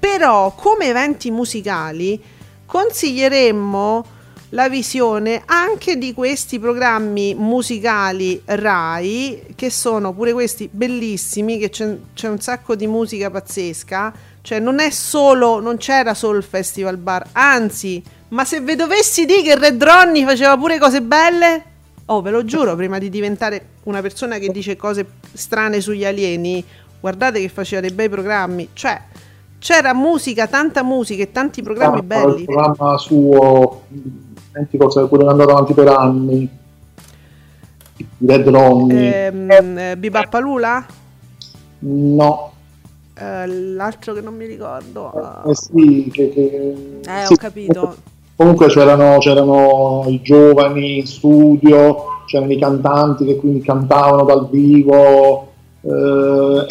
però come eventi musicali consiglieremmo la visione anche di questi programmi musicali RAI che sono pure questi bellissimi che c'è, c'è un sacco di musica pazzesca. Cioè non è solo non c'era solo il festival bar. Anzi ma se ve dovessi dire che Red Ronnie faceva pure cose belle oh ve lo giuro prima di diventare una persona che dice cose strane sugli alieni guardate che faceva dei bei programmi. Cioè c'era musica, tanta musica e tanti programmi ah, belli. Il programma suo, senti cosa, quello che è andato avanti per anni. Red Ronnie. Ehm, eh, Bibappalula? No. Eh, l'altro che non mi ricordo. Eh, sì, che, che, eh sì, ho capito. Comunque c'erano, c'erano i giovani in studio, c'erano i cantanti che quindi cantavano dal vivo eh,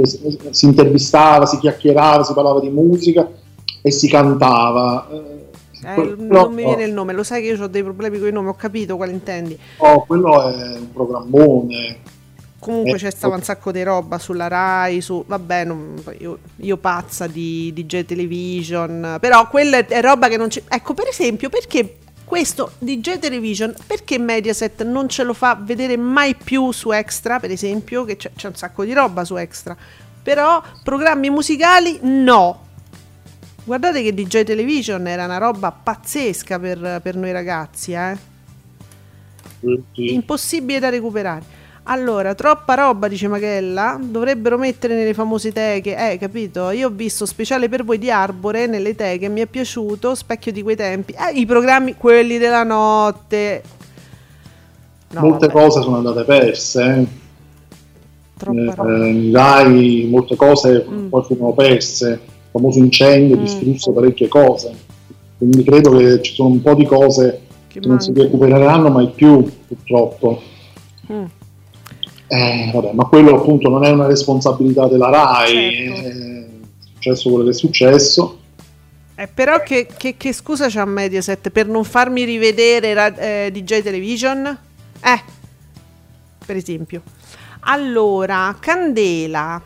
si intervistava, si chiacchierava, si parlava di musica e si cantava. Eh, non mi viene il nome, lo sai che io ho dei problemi con i nomi, ho capito quale intendi. Oh, quello è un programmone. Comunque eh, c'è stata un sacco di roba sulla Rai, su, vabbè, non, io, io, pazza di DJ Television, però quella è roba che non c'è. Ecco, per esempio, perché questo DJ Television perché Mediaset non ce lo fa vedere mai più su Extra, per esempio, che c'è, c'è un sacco di roba su Extra, però programmi musicali no. Guardate che DJ Television era una roba pazzesca per, per noi ragazzi, eh? Impossibile da recuperare. Allora, troppa roba, dice Magella, dovrebbero mettere nelle famose teche. Eh, capito? Io ho visto speciale per voi di Arbore nelle teche, mi è piaciuto, specchio di quei tempi. Eh, i programmi, quelli della notte. No, molte vabbè. cose sono andate perse. Eh. Troppa eh, Rai, molte cose mm. poi furono perse. Il famoso incendio mm. distrusse parecchie cose. Quindi credo che ci sono un po' di cose che, che non si recupereranno mai più, purtroppo. Mm. Eh, vabbè, ma quello appunto non è una responsabilità della RAI, certo. è successo quello che è successo. Eh, però che, che, che, scusa c'ha Mediaset per non farmi rivedere eh, DJ Television? Eh, per esempio. Allora, Candela.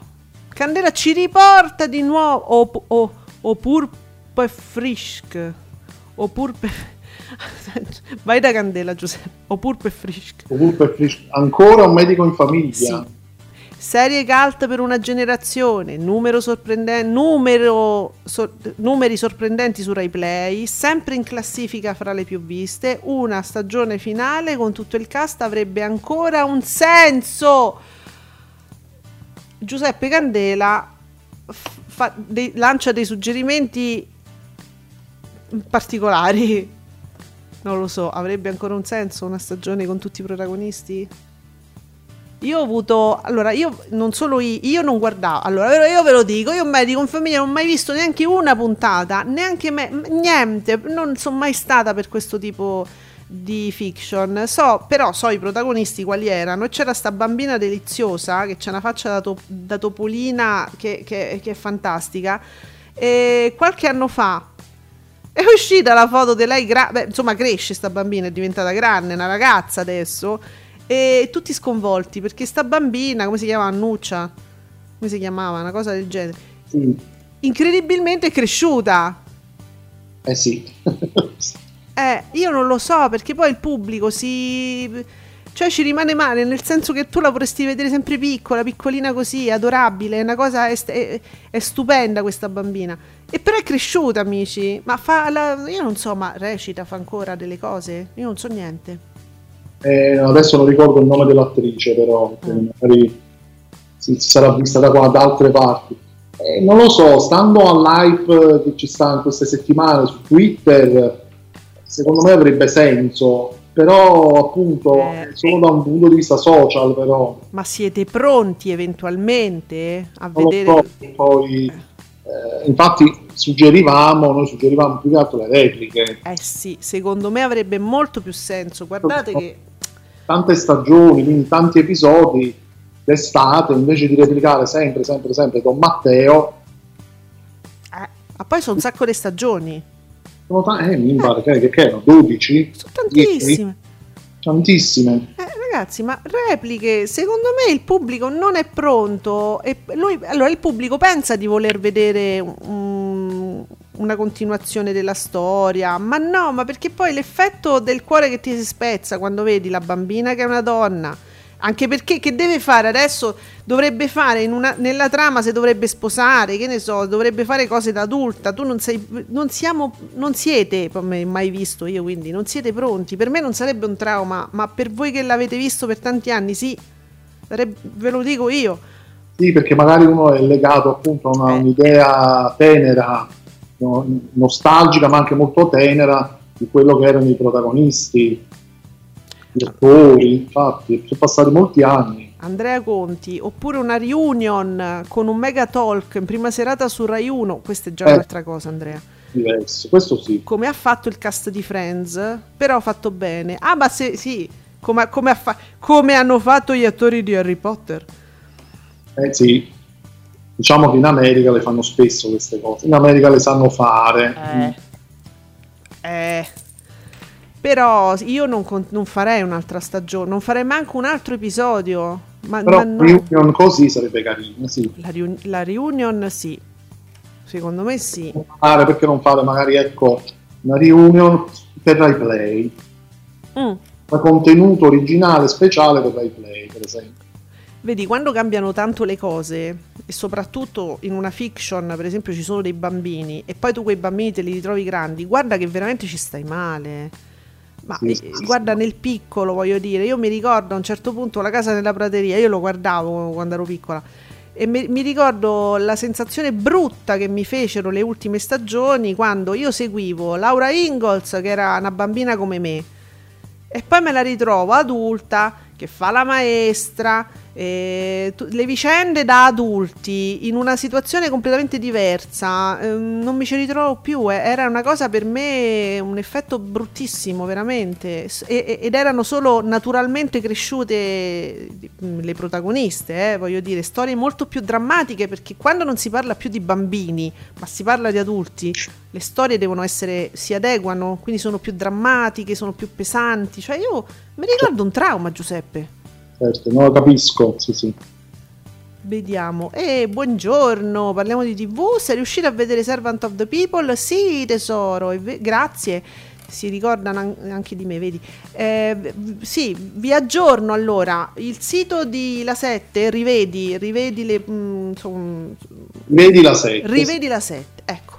Candela ci riporta di nuovo o, o, o purpe frisch. O purpe Vai da Candela, Giuseppe. Oppure per Frisch. Oppure per Frisch. Ancora un medico in famiglia. Sì. Serie cult per una generazione, numero sorprendente, numero, so, numeri sorprendenti su Rai Play, sempre in classifica fra le più viste, una stagione finale con tutto il cast avrebbe ancora un senso. Giuseppe Candela fa, de, lancia dei suggerimenti particolari non lo so, avrebbe ancora un senso una stagione con tutti i protagonisti? Io ho avuto, allora io non solo io, io non guardavo, allora io ve lo dico, io medico in famiglia non ho mai visto neanche una puntata, neanche me, niente, non sono mai stata per questo tipo di fiction. So, però so i protagonisti quali erano. C'era sta bambina deliziosa che c'ha una faccia da, to- da topolina che, che, che, è fantastica. E qualche anno fa è uscita la foto di lei, gra- beh, insomma cresce sta bambina, è diventata grande, una ragazza adesso e tutti sconvolti perché sta bambina, come si chiama? Annuccia? Come si chiamava? Una cosa del genere. Sì. Incredibilmente è cresciuta. Eh sì. eh, io non lo so perché poi il pubblico si... Cioè ci rimane male, nel senso che tu la vorresti vedere sempre piccola, piccolina così, adorabile, è una cosa, è, è stupenda questa bambina. E però è cresciuta, amici. Ma fa la, io non so, ma recita, fa ancora delle cose? Io non so niente. Eh, adesso non ricordo il nome dell'attrice, però mm. magari si, si, sarà vista da, qua, da altre parti. Eh, non lo so, stando all'hype che ci sta in queste settimane su Twitter, secondo me avrebbe senso, però appunto eh, solo da un punto di vista social però. Ma siete pronti eventualmente a non vedere... So, poi, eh, infatti suggerivamo, noi suggerivamo più che altro le repliche. Eh sì, secondo me avrebbe molto più senso, guardate che tante stagioni, quindi tanti episodi d'estate, invece di replicare sempre, sempre, sempre Don Matteo. Eh, ma poi sono un sacco di stagioni. Sono t- eh, mi pare che, che erano 12? Sono tantissime. Tantissime. Eh, ragazzi, ma repliche, secondo me il pubblico non è pronto. E lui, allora il pubblico pensa di voler vedere un, una continuazione della storia, ma no, ma perché poi l'effetto del cuore che ti si spezza quando vedi la bambina che è una donna, anche perché che deve fare adesso? Dovrebbe fare una, nella trama se dovrebbe sposare, che ne so, dovrebbe fare cose da adulta. Tu non sei, non siamo, non siete, mai visto io, quindi non siete pronti. Per me non sarebbe un trauma, ma per voi che l'avete visto per tanti anni, sì, sarebbe, ve lo dico io. Sì, perché magari uno è legato appunto a una, eh. un'idea tenera no, nostalgica ma anche molto tenera di quello che erano i protagonisti, gli attori, infatti sono passati molti anni. Andrea Conti, oppure una reunion con un mega talk in prima serata su Rai 1, questa è già eh, un'altra cosa Andrea. Diverso, questo sì. Come ha fatto il cast di Friends, però fatto bene. Ah ma se, sì, come, come, fa- come hanno fatto gli attori di Harry Potter. Eh sì, diciamo che in America le fanno spesso queste cose, in America le sanno fare. Eh, eh. Però io non, non, farei un'altra stagione, non farei manco un altro episodio. Ma, Però ma no. reunion così sarebbe carino, sì. La, riun- la reunion sì, secondo me sì. Fare perché non fare magari ecco una reunion per Rai Play. Mm. Un contenuto originale speciale per Rai Play, per esempio. Vedi, quando cambiano tanto le cose, e soprattutto in una fiction, per esempio, ci sono dei bambini, e poi tu quei bambini te li ritrovi grandi, guarda che veramente ci stai male. Ma sì, guarda nel piccolo, voglio dire, io mi ricordo a un certo punto la casa nella prateria, io lo guardavo quando ero piccola e mi, mi, ricordo la sensazione brutta che mi fecero le ultime stagioni quando io seguivo Laura Ingalls, che era una bambina come me, e poi me la ritrovo adulta che fa la maestra, eh, le vicende da adulti in una situazione completamente diversa, eh, non mi ci ritrovo più, eh. era una cosa per me un effetto bruttissimo veramente e, ed erano solo naturalmente cresciute mm, le protagoniste, eh, voglio dire, storie molto più drammatiche perché quando non si parla più di bambini ma si parla di adulti, le storie devono essere, si adeguano, quindi sono più drammatiche, sono più pesanti, cioè io mi ricordo un trauma Giuseppe. Certo, non lo capisco, sì sì. Vediamo. E eh, buongiorno, parliamo di TV. Sei riuscito a vedere Servant of the People? Sì, tesoro, grazie. Si ricordano anche di me, vedi. Eh, sì, vi aggiorno allora. Il sito di La 7, rivedi, rivedi le... Mh, mm, insomma, Vedi la 7. Rivedi la 7, ecco.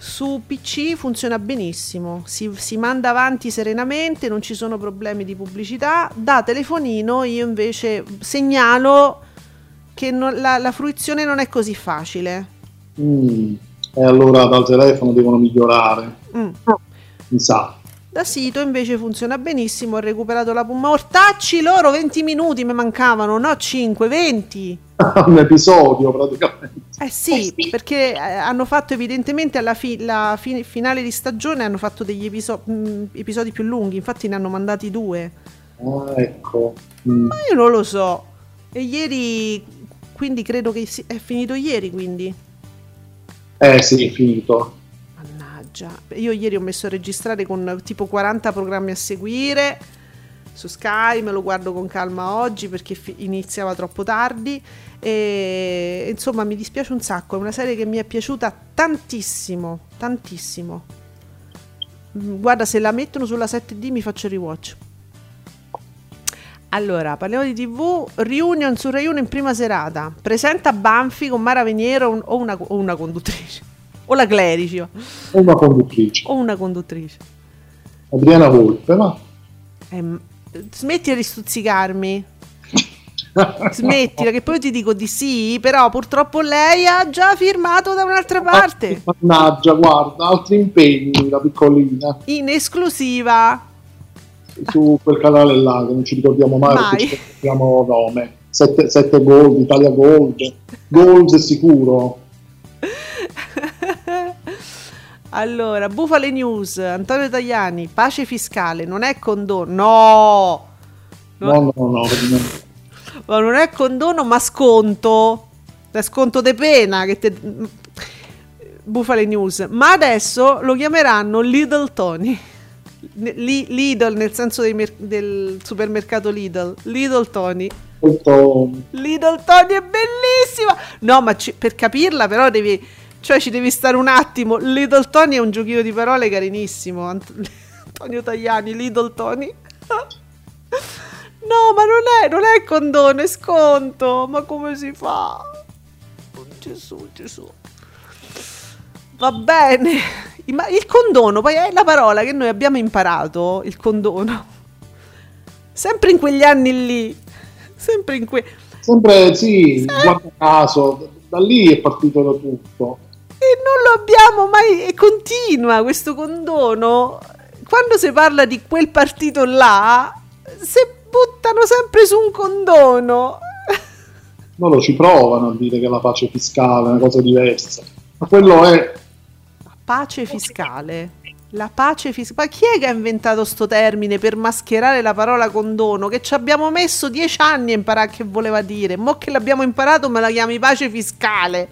Su PC funziona benissimo, si, si, manda avanti serenamente, non ci sono problemi di pubblicità. Da telefonino io invece segnalo che non, la, la, fruizione non è così facile. Mm, e allora dal telefono devono migliorare. Mm. Mi sa. Da sito invece funziona benissimo, ho recuperato la puma. Mortacci loro 20 minuti mi mancavano, no 5, 20. Un episodio praticamente. Eh sì, perché eh, hanno fatto evidentemente alla fi- fi- finale di stagione hanno fatto degli episo- mh, mm, episodi più lunghi, infatti ne hanno mandati due. Ah, ecco. Mm. Ma io non lo so. E ieri, quindi credo che si- è finito ieri, quindi. Eh sì, è finito. Mannaggia. Io ieri ho messo a registrare con tipo 40 programmi a seguire su Sky, me lo guardo con calma oggi perché fi- iniziava troppo tardi e insomma mi dispiace un sacco, è una serie che mi è piaciuta tantissimo, tantissimo. Mm, guarda, se la mettono sulla 7D mi faccio rewatch. Allora, parliamo di TV. Reunion su Rai 1 in prima serata. Presenta Banfi con Mara Veniero o, una, o una conduttrice. O la Clerici. O una conduttrice. O una conduttrice. Adriana Volpe, ma... Eh, smetti di stuzzicarmi. Smettila, che poi ti dico di sì, però purtroppo lei ha già firmato da un'altra parte. Mannaggia, guarda, altri impegni, la piccolina. In esclusiva su quel canale là che non ci ricordiamo mai, mai. perché ci ricordiamo nome 7, 7 gold, Italia Gold Gold sicuro allora Bufale News Antonio Tajani pace fiscale non è condono no! No no no, no. Ma non è condono ma sconto. È sconto de pena che te... Bufale News. Ma adesso lo chiameranno Little Tony Lidl nel senso mer- del supermercato Lidl. Lidl Tony Lidl Tony è bellissima! No ma ci- per capirla però devi cioè ci devi stare un attimo Lidl Tony è un giochino di parole carinissimo Ant- Antonio Tagliani Lidl Tony no ma non è, non è condono è sconto ma come si fa oh, Gesù Gesù va bene il condono, poi è la parola che noi abbiamo imparato, il condono. Sempre in quegli anni lì. Sempre in que... Sempre, sì, Sempre. guarda caso, da lì è partito da tutto. E non lo abbiamo mai... E continua questo condono. Quando si parla di quel partito là, si buttano sempre su un condono. Non lo ci provano a dire che la pace fiscale è una cosa diversa. Ma quello è pace fiscale. La pace fiscale. Ma chi è che ha inventato sto termine per mascherare la parola condono? Che ci abbiamo messo dieci anni a imparare che voleva dire. Mo che l'abbiamo imparato me la chiami pace fiscale.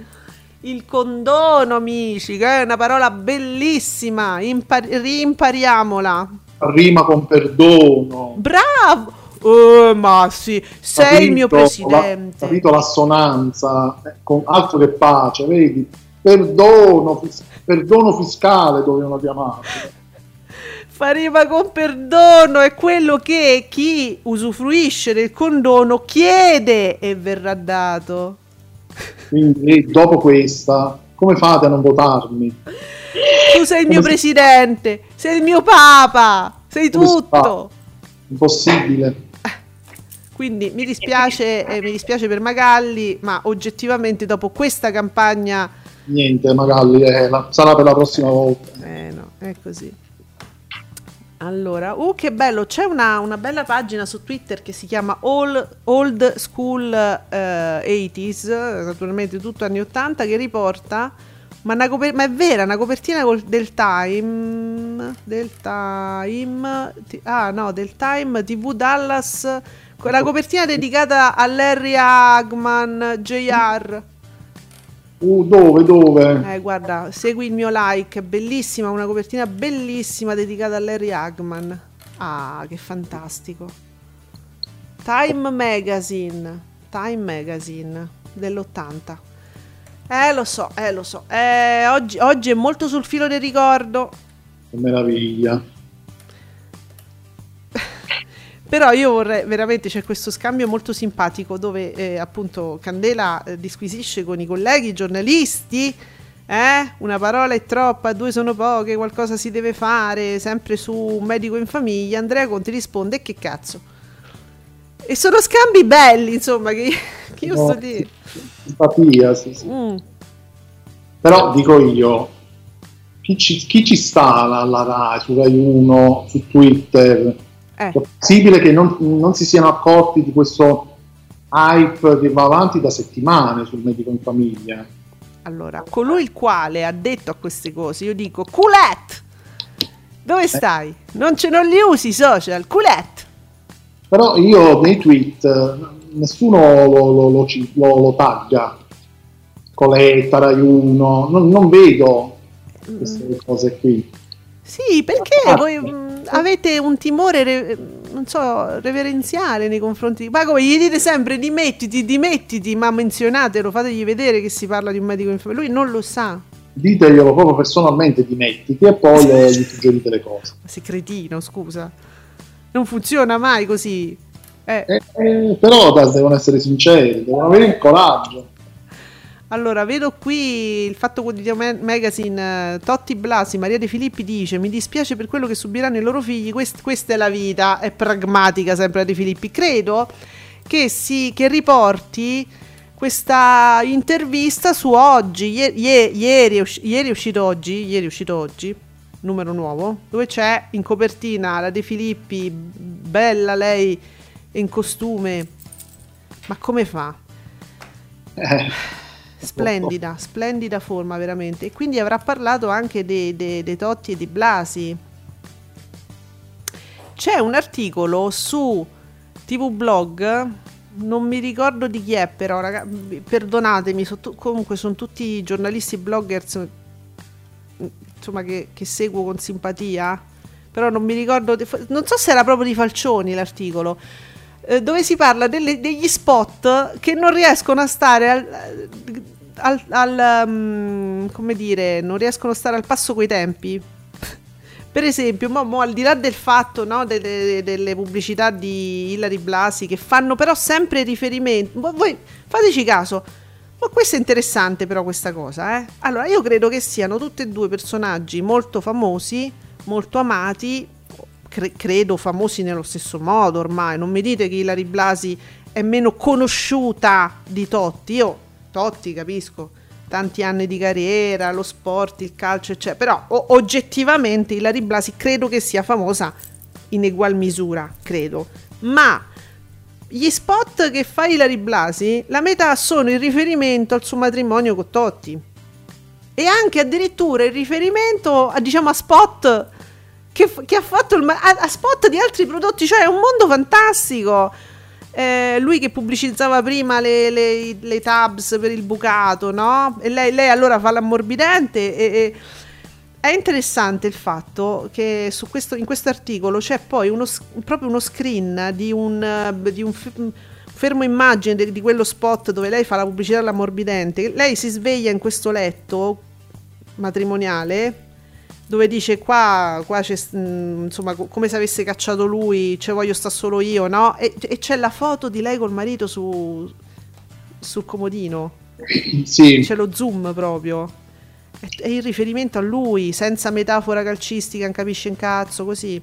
Il condono, amici, che è una parola bellissima. Impar- rimpariamola. Rima con perdono. Bravo! Oh, ma sì, sei capito, il mio presidente. La, capito l'assonanza, eh, con altro che pace, vedi? Perdono fiscale perdono fiscale dovevano chiamarlo. Fareva con perdono è quello che chi usufruisce del condono chiede e verrà dato. Quindi dopo questa, come fate a non votarmi? Tu sei il mio come presidente, si... sei il mio papa, sei come tutto. Impossibile. Quindi mi dispiace, eh, mi dispiace per Magalli, ma oggettivamente dopo questa campagna niente, magari eh, la, sarà per la prossima volta. Eh no, è così. Allora, uh, che bello! C'è una, una, bella pagina su Twitter che si chiama All, Old School uh, 80s, naturalmente tutto anni 80, che riporta, ma, coper- ma è vera, una copertina col, del Time, del Time, t- ah no, del Time TV Dallas, la copertina dedicata a Larry Hagman, JR. Uh, dove, dove? Eh, guarda, segui il mio like, bellissima, una copertina bellissima dedicata a Larry Hagman. Ah, che fantastico. Time Magazine, Time Magazine dell'80. Eh, lo so, eh, lo so. Eh, oggi, oggi è molto sul filo del ricordo. Che meraviglia. Però io vorrei veramente c'è questo scambio molto simpatico dove eh, appunto Candela eh, disquisisce con i colleghi giornalisti. Eh? Una parola è troppa, due sono poche, qualcosa si deve fare, sempre su un medico in famiglia. Andrea Conti risponde: Che cazzo? E sono scambi belli, insomma, che, che io no, sto dire. Simpatia, sì, sì. Mm. Però dico io, chi ci, chi ci sta alla, alla Rai, su Rai 1, su Twitter? Eh. È possibile che non, non si siano accorti di questo hype che va avanti da settimane sul medico in famiglia. Allora, colui il quale ha detto a queste cose, io dico, culet! Dove stai? Non, ce, non li usi i social, culet! Però io nei tweet eh, nessuno lo, lo, lo, lo- lo tagga. Coletta, Rai 1, non, non vedo queste cose qui. Sì, perché Ah. voi avete un timore, re- non so, reverenziale nei confronti di... Ma come gli dite sempre dimettiti, dimettiti, ma menzionatelo, fategli vedere che si parla di un medico in famiglia. Lui non lo sa. Diteglielo proprio personalmente, dimettiti e poi le- gli suggerite le cose. Ma sei cretino, scusa. Non funziona mai così. Eh. Eh, eh, però devono essere sinceri, devono avere il coraggio. Allora, vedo qui il Fatto Quotidiano Ma- Magazine, eh, Totti Blasi, Maria De Filippi dice mi dispiace per quello che subiranno i loro figli, Quest- questa è la vita, è pragmatica sempre De Filippi. Credo che, si, che riporti questa intervista su oggi, Ie- ie- ieri, usci- ieri è uscito oggi, ieri è uscito oggi, numero nuovo, dove c'è in copertina la De Filippi, bella lei in costume, ma come fa? Eh, Splendida, splendida forma veramente. E quindi avrà parlato anche dei, dei- dei Totti e di Blasi. C'è un articolo su TV Blog, non mi ricordo di chi è però, raga- perdonatemi, so tu- comunque sono tutti giornalisti bloggers insomma che, che seguo con simpatia, però non mi ricordo, non so se era proprio di Falcioni l'articolo, eh, dove si parla delle- degli spot che non riescono a stare al, al- al, um, come dire, non riescono a stare al passo coi tempi. Per esempio, mo, mo, al di là del fatto no, delle, delle pubblicità di Ilari Blasi che fanno però sempre riferimento, voi- voi fateci caso, ma questo è interessante però questa cosa, eh? Allora, io credo che siano tutti e due personaggi molto famosi, molto amati, cre- credo famosi nello stesso modo ormai. Non mi dite che Ilari Blasi è meno conosciuta di Totti. Io Totti capisco, tanti anni di carriera, lo sport, il calcio, eccetera. Però o- oggettivamente Ilari Blasi credo che sia famosa in egual misura, credo. Ma gli spot che fa Ilari Blasi, la metà sono il riferimento al suo matrimonio con Totti. E anche addirittura il riferimento a, diciamo, a spot che, che ha fatto il a, a spot di altri prodotti, cioè è un mondo fantastico. Eh, lui che pubblicizzava prima le, le- le tabs per il bucato, no? E lei, lei allora fa l'ammorbidente e, e- è interessante il fatto che questo, in questo articolo c'è poi uno, proprio uno screen di un, di un fermo immagine de- di quello spot dove lei fa la pubblicità dell'ammorbidente. Lei si sveglia in questo letto matrimoniale dove dice qua, qua c'è mm, insomma co- come se avesse cacciato lui, ce voglio sta solo io, no? E, e c'è la foto di lei col marito su, sul comodino Sì, c'è lo zoom proprio. È, è il riferimento a lui, senza metafora calcistica, non capisce un cazzo, così.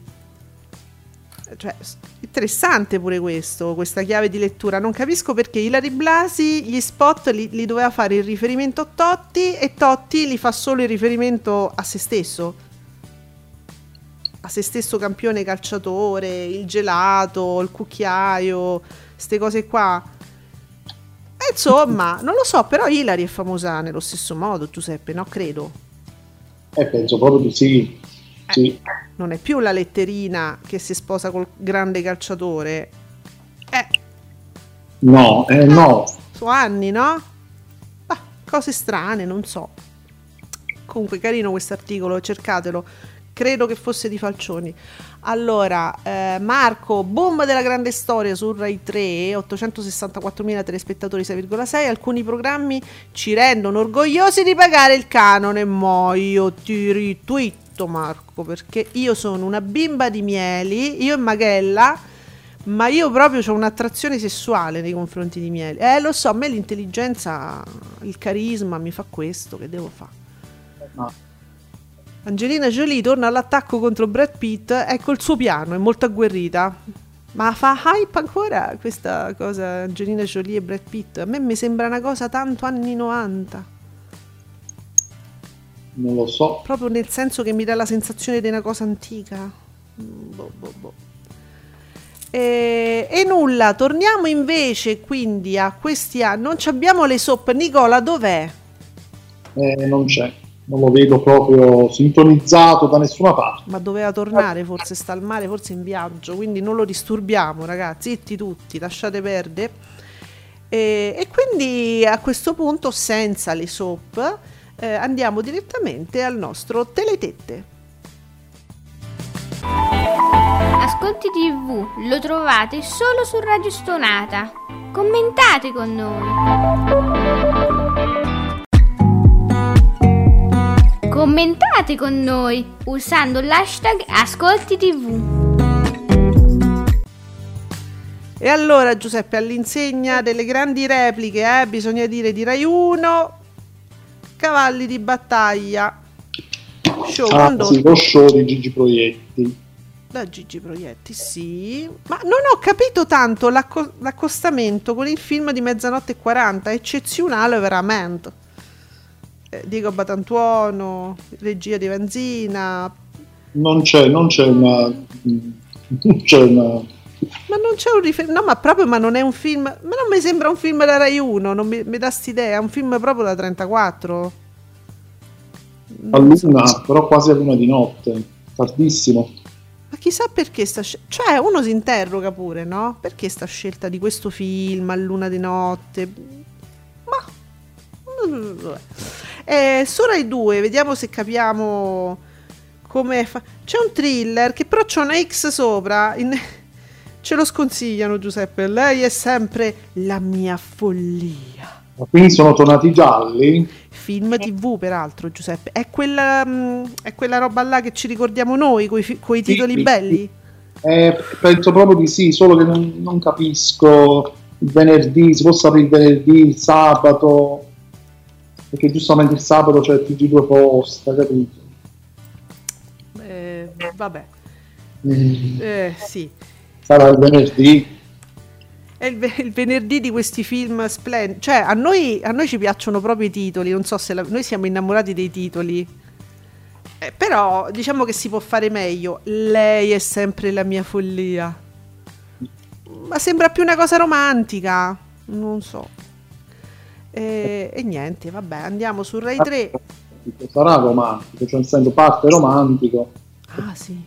Cioè, interessante pure questo, questa chiave di lettura. Non capisco perché Ilari Blasi gli spot li, li doveva fare il riferimento a Totti e Totti li fa solo il riferimento a se stesso. A se stesso campione calciatore, il gelato, il cucchiaio, queste cose qua. E insomma, non lo so, però Ilari è famosa nello stesso modo, Giuseppe, no? Credo. eh, penso proprio di sì. Sì. Non è più la letterina che si sposa col grande calciatore. Eh, No, eh, no. su anni, no? Bah, cose strane, non so. Comunque, carino questo articolo, cercatelo. Credo che fosse di Falcioni. Allora, eh, Marco, boom della grande storia su Rai 3, 864.000 telespettatori 6,6. Alcuni programmi ci rendono orgogliosi di pagare il canone. Ma io ti ritwitto, Marco, perché io sono una bimba di mieli, io e Maghella. Ma io proprio ho un'attrazione sessuale nei confronti di Mieli. Eh, lo so, a me l'intelligenza, il carisma mi fa questo, che devo fare? No. Angelina Jolie torna all'attacco contro Brad Pitt, ecco il suo piano, è molto agguerrita. Ma fa hype ancora questa cosa, Angelina Jolie e Brad Pitt? A me mi sembra una cosa tanto anni 90. Non lo so. Proprio nel senso che mi dà la sensazione di una cosa antica. Mm, boh, boh, boh. E, e, nulla, torniamo invece quindi a questi anni. Non abbiamo le soap. Nicola, dov'è? Eh, non c'è, non lo vedo proprio sintonizzato da nessuna parte. Ma doveva tornare, forse sta al mare, forse in viaggio, quindi non lo disturbiamo, ragazzi. Zitti tutti, lasciate perdere. E, e quindi a questo punto, senza le soap, eh, andiamo direttamente al nostro Teletette. Ascolti TV lo trovate solo su Radio Stonata. Commentate con noi. Commentate con noi usando l'hashtag Ascolti TV. E allora Giuseppe, all'insegna delle grandi repliche, eh, bisogna dire di Rai 1, cavalli di battaglia. Show ah, condotto. Sì, lo show di Gigi Proietti. Da Gigi Proietti, sì. Ma non ho capito tanto l'acco- l'accostamento con il film di Mezzanotte e 40, eccezionale veramente. Eh, Diego Batantuono, regia di Vanzina. Non c'è, non c'è una... Non c'è una ma non c'è un riferimento, no, ma proprio, ma non è un film, ma non mi sembra un film da Rai 1, non mi, mi dà st'idea, è un film proprio da 34. a luna, so. però quasi a luna di notte, tardissimo. Ma chissà perché sta scelta, cioè uno si interroga pure, no? Perché sta scelta di questo film a luna di notte? Ma... Eh, su Rai 2, vediamo se capiamo come fa... C'è un thriller che però c'è una X sopra, in Ce lo sconsigliano Giuseppe, lei è sempre la mia follia. Ma quindi sono tornati gialli? Film tv peraltro Giuseppe, è quella, mm, è quella roba là che ci ricordiamo noi, con i titoli sì, belli? Eh, penso proprio di sì, solo che non, non capisco il venerdì, si può sapere il venerdì, il sabato, perché giustamente il sabato c'è il TG2 posta, capito? Eh, vabbè. Mm. Eh, sì sarà il venerdì. È il, il venerdì di questi film splendidi. Cioè, a noi, a noi, ci piacciono proprio i titoli. Non so se la, noi siamo innamorati dei titoli. Eh, però diciamo che si può fare meglio. Lei è sempre la mia follia. Ma sembra più una cosa romantica. Non so. E, e niente, vabbè, andiamo su Rai 3. Sarà romantico, cioè nel senso parte romantico. Ah, sì.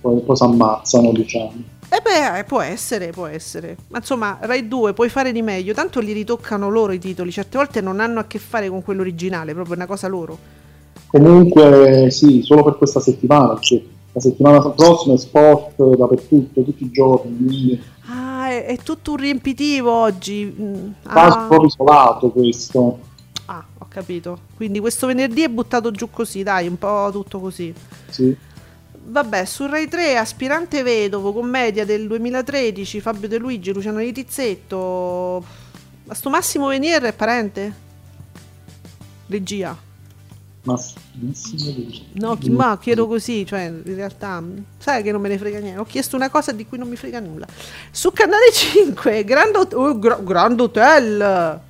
Poi, poi si ammazzano, diciamo. Eh beh, eh, può essere, può essere. Ma insomma, Rai 2 puoi fare di meglio, tanto li ritoccano loro i titoli, certe volte non hanno a che fare con quello originale, proprio una cosa loro. Comunque sì, solo per questa settimana, perché la settimana prossima è sport dappertutto, tutti i giorni. Ah, è, è tutto un riempitivo oggi. Mm, ah. un po' isolato questo. Ah, ho capito. Quindi questo venerdì è buttato giù così, dai, un po' tutto così. Sì vabbè, su Rai 3, Aspirante Vedovo, commedia del 2013, Fabio De Luigi, Luciano Litizzetto. Ma sto Massimo Venier è parente? Regia. Massimo Venier. No, chi, ma chiedo così, cioè in realtà sai che non me ne frega niente. Ho chiesto una cosa di cui non mi frega nulla. Su Canale 5, Grand, Hotel, oh, Gra- Grand Hotel.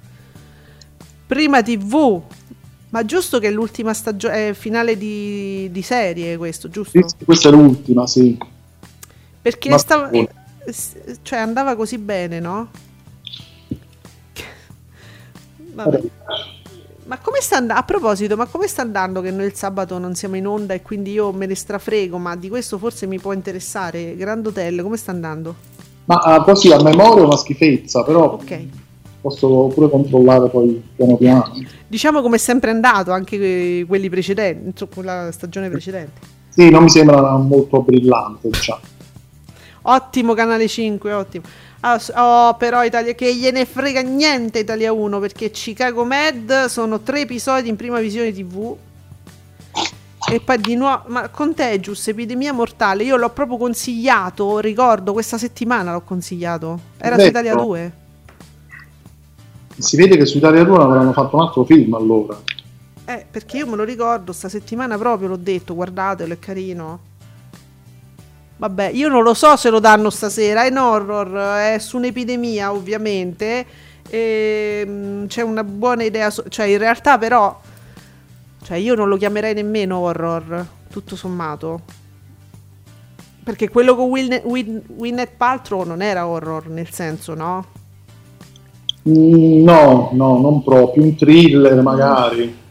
Prima TV, ma giusto che è l'ultima stagione, è finale di, di, serie questo, giusto? Sì, questa è l'ultima, sì. Perché ma stava, cioè andava così bene, no? Vabbè. Ma come sta andando? A proposito, ma come sta andando che noi il sabato non siamo in onda e quindi io me ne strafrego, ma di questo forse mi può interessare. Grand Hotel, come sta andando? Ma uh, così a memoria è una schifezza, però... Ok posso pure controllare poi piano piano. Diciamo come è sempre andato anche quelli precedenti, quella stagione precedente. Sì, non mi sembra molto brillante, diciamo. Ottimo Canale 5, ottimo. Ah, oh, però Italia che gliene frega niente Italia 1 perché Chicago Med sono tre episodi in prima visione TV. E poi di nuovo, ma con te Giusto, Epidemia Mortale, io l'ho proprio consigliato, ricordo, questa settimana l'ho consigliato. Era su Italia 2 si vede che su Italia 2 avranno fatto un altro film allora. Eh, perché io me lo ricordo, sta settimana proprio l'ho detto, guardatelo, è carino. Vabbè, io non lo so se lo danno stasera, è in horror, è su un'epidemia ovviamente, e, ehm, c'è una buona idea, cioè in realtà però Cioè, io non lo chiamerei nemmeno horror, tutto sommato. Perché quello con Win- Win- Winnet Paltrow non era horror, nel senso, no? Mm, no, no, non proprio. Un thriller, magari.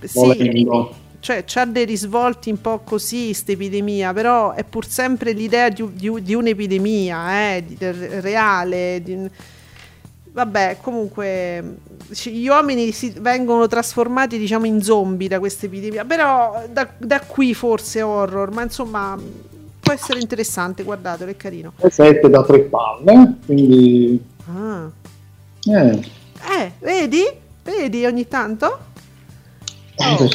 Sì, volendo. cioè c'ha dei risvolti un po' così, sta epidemia, però è pur sempre l'idea di, di, di un'epidemia, eh, di, reale. Vabbè, comunque gli uomini si, vengono trasformati diciamo in zombie da questa epidemia, però da, da qui forse horror, ma insomma può essere interessante, guardatelo, è carino. E 7 da tre palle, quindi... Ah. Eh. eh, vedi? Vedi ogni tanto? Oh.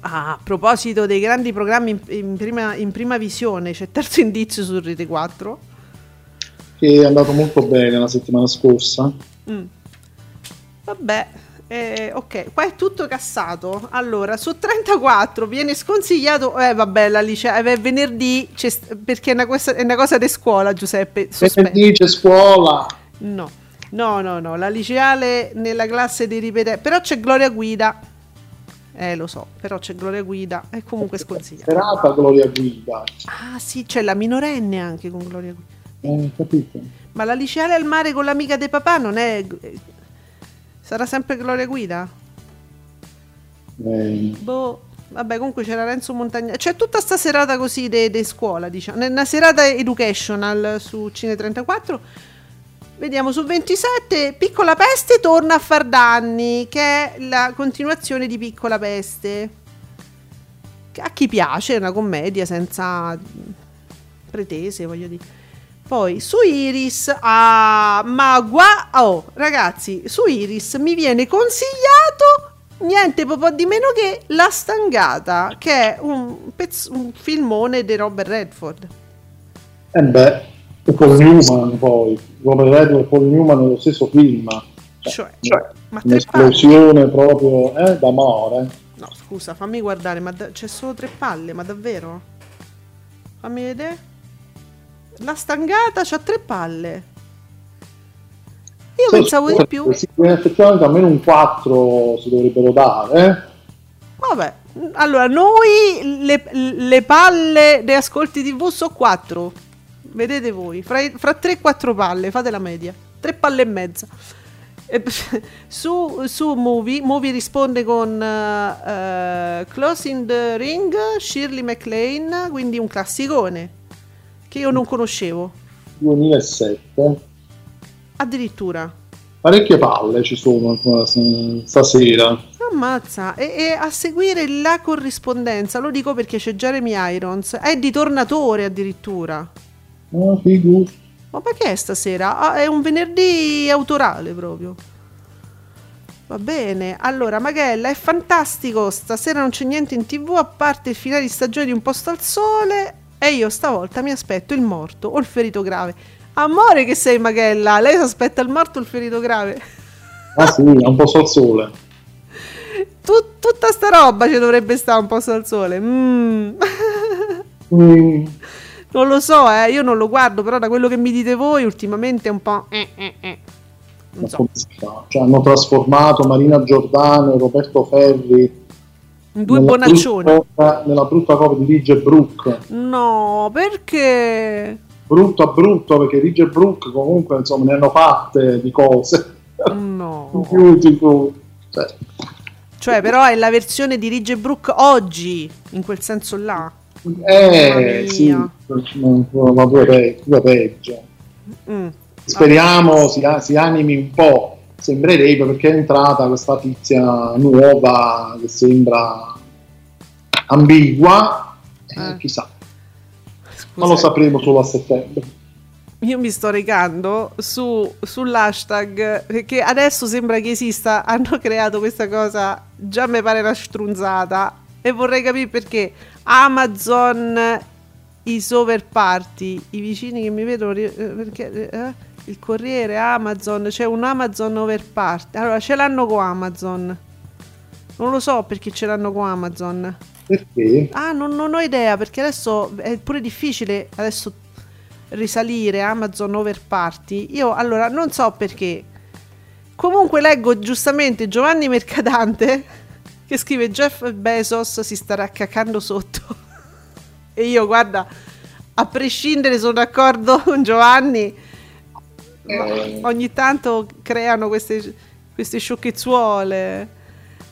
Ah, a proposito dei grandi programmi in, in, prima, in prima visione, c'è terzo indizio su Rete 4 che è andato molto bene la settimana scorsa. Mm. Vabbè, eh, ok, qua è tutto cassato. Allora, su 34 viene sconsigliato. Eh, vabbè, la licea. Eh, venerdì perché è una, cosa, è una cosa di scuola, Giuseppe. Venerdì c'è scuola. No, no, no, no. La liceale nella classe di ripetere. Però c'è Gloria Guida. Eh, lo so, però c'è Gloria Guida. È comunque sconsigliato. Serata Gloria Guida. Ah, sì, c'è la minorenne anche con Gloria Guida. Eh, capito. Ma la liceale al mare con l'amica di papà non è. Sarà sempre Gloria Guida? Eh. Boh. Vabbè, comunque c'era Renzo Montagna. C'è tutta sta serata così di scuola, diciamo. Una serata educational su Cine 34. Vediamo su 27. Piccola Peste torna a far danni, che è la continuazione di Piccola Peste. A chi piace, è una commedia senza pretese, voglio dire. Poi su Iris, ah, ma gua- oh, ragazzi, su Iris mi viene consigliato niente po' di meno che La Stangata, che è un, pezzo, un filmone di Robert Redford. E eh beh, e Paul Newman poi, Robert Redford e Paul Newman nello stesso film. Cioè, cioè, cioè un'esplosione proprio eh, d'amore. No, scusa, fammi guardare, ma da- c'è solo tre palle, ma davvero? Fammi vedere. La stangata c'ha tre palle. Io sì, pensavo di più. Sì, effettivamente almeno un 4 si dovrebbero dare. Eh. Vabbè, allora noi le, le palle dei ascolti TV sono 4. Vedete voi, fra, fra 3 e 4 palle, fate la media. 3 palle e mezza. su, su Movie, Movie risponde con uh, Closing the Ring, Shirley MacLaine, quindi un classicone che io non conoscevo. 2007. Addirittura. Parecchie palle ci sono stasera. Ammazza, e, e, a seguire la corrispondenza, lo dico perché c'è Jeremy Irons, è di Tornatore addirittura. Ah, figu. Ma perché è stasera? Ah, è un venerdì autorale proprio. Va bene, allora Magella è fantastico, stasera non c'è niente in tv a parte il finale di stagione di Un posto al sole e io stavolta mi aspetto il morto o il ferito grave. Amore che sei Magella, lei si aspetta il morto o il ferito grave? Ah sì, un po' al sole. Tut- tutta sta roba ci dovrebbe stare un po' al sole. Mm. Mm. Non lo so, eh, io non lo guardo, però da quello che mi dite voi ultimamente è un po'... Eh, eh, eh. Non so. Cioè, hanno trasformato Marina Giordano e Roberto Ferri Due nella bonaccioni. Brutta, nella brutta copia di Ridge Brook. No, perché? Brutto a brutto, perché Ridge Brook comunque insomma ne hanno fatte di cose. No. Beautiful. Cioè. cioè, però è la versione di Ridge Brook oggi, in quel senso là. Eh, sì, ma pure, peggio. Mm. Speriamo si, si animi un po' sembrerebbe perché è entrata questa tizia nuova che sembra ambigua, eh, eh. chissà. Scusa. Ma lo sapremo solo a settembre. Io mi sto recando su, sull'hashtag perché adesso sembra che esista, hanno creato questa cosa, già mi pare una strunzata e vorrei capire perché Amazon i party, i vicini che mi vedono eh, perché eh? il Corriere, Amazon, c'è un Amazon over part. Allora, ce l'hanno con Amazon. Non lo so perché ce l'hanno con Amazon. Perché? Ah, non, non ho idea, perché adesso è pure difficile adesso risalire Amazon over party. Io allora non so perché. Comunque leggo giustamente Giovanni Mercadante che scrive Jeff Bezos si starà cacando sotto. e io, guarda, a prescindere sono d'accordo con Giovanni, eh. ogni tanto creano queste, queste sciocchezzuole.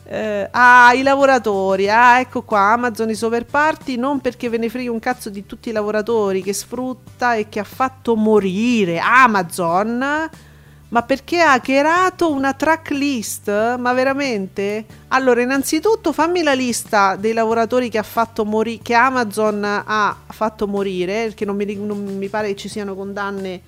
Eh, ah, i lavoratori, ah, ecco qua, Amazon is over party, non perché ve ne frega un cazzo di tutti i lavoratori che sfrutta e che ha fatto morire Amazon ma perché ha hackerato una tracklist? Ma veramente? Allora, innanzitutto fammi la lista dei lavoratori che, ha fatto mori- che Amazon ha fatto morire, perché non mi, non mi pare che ci siano condanne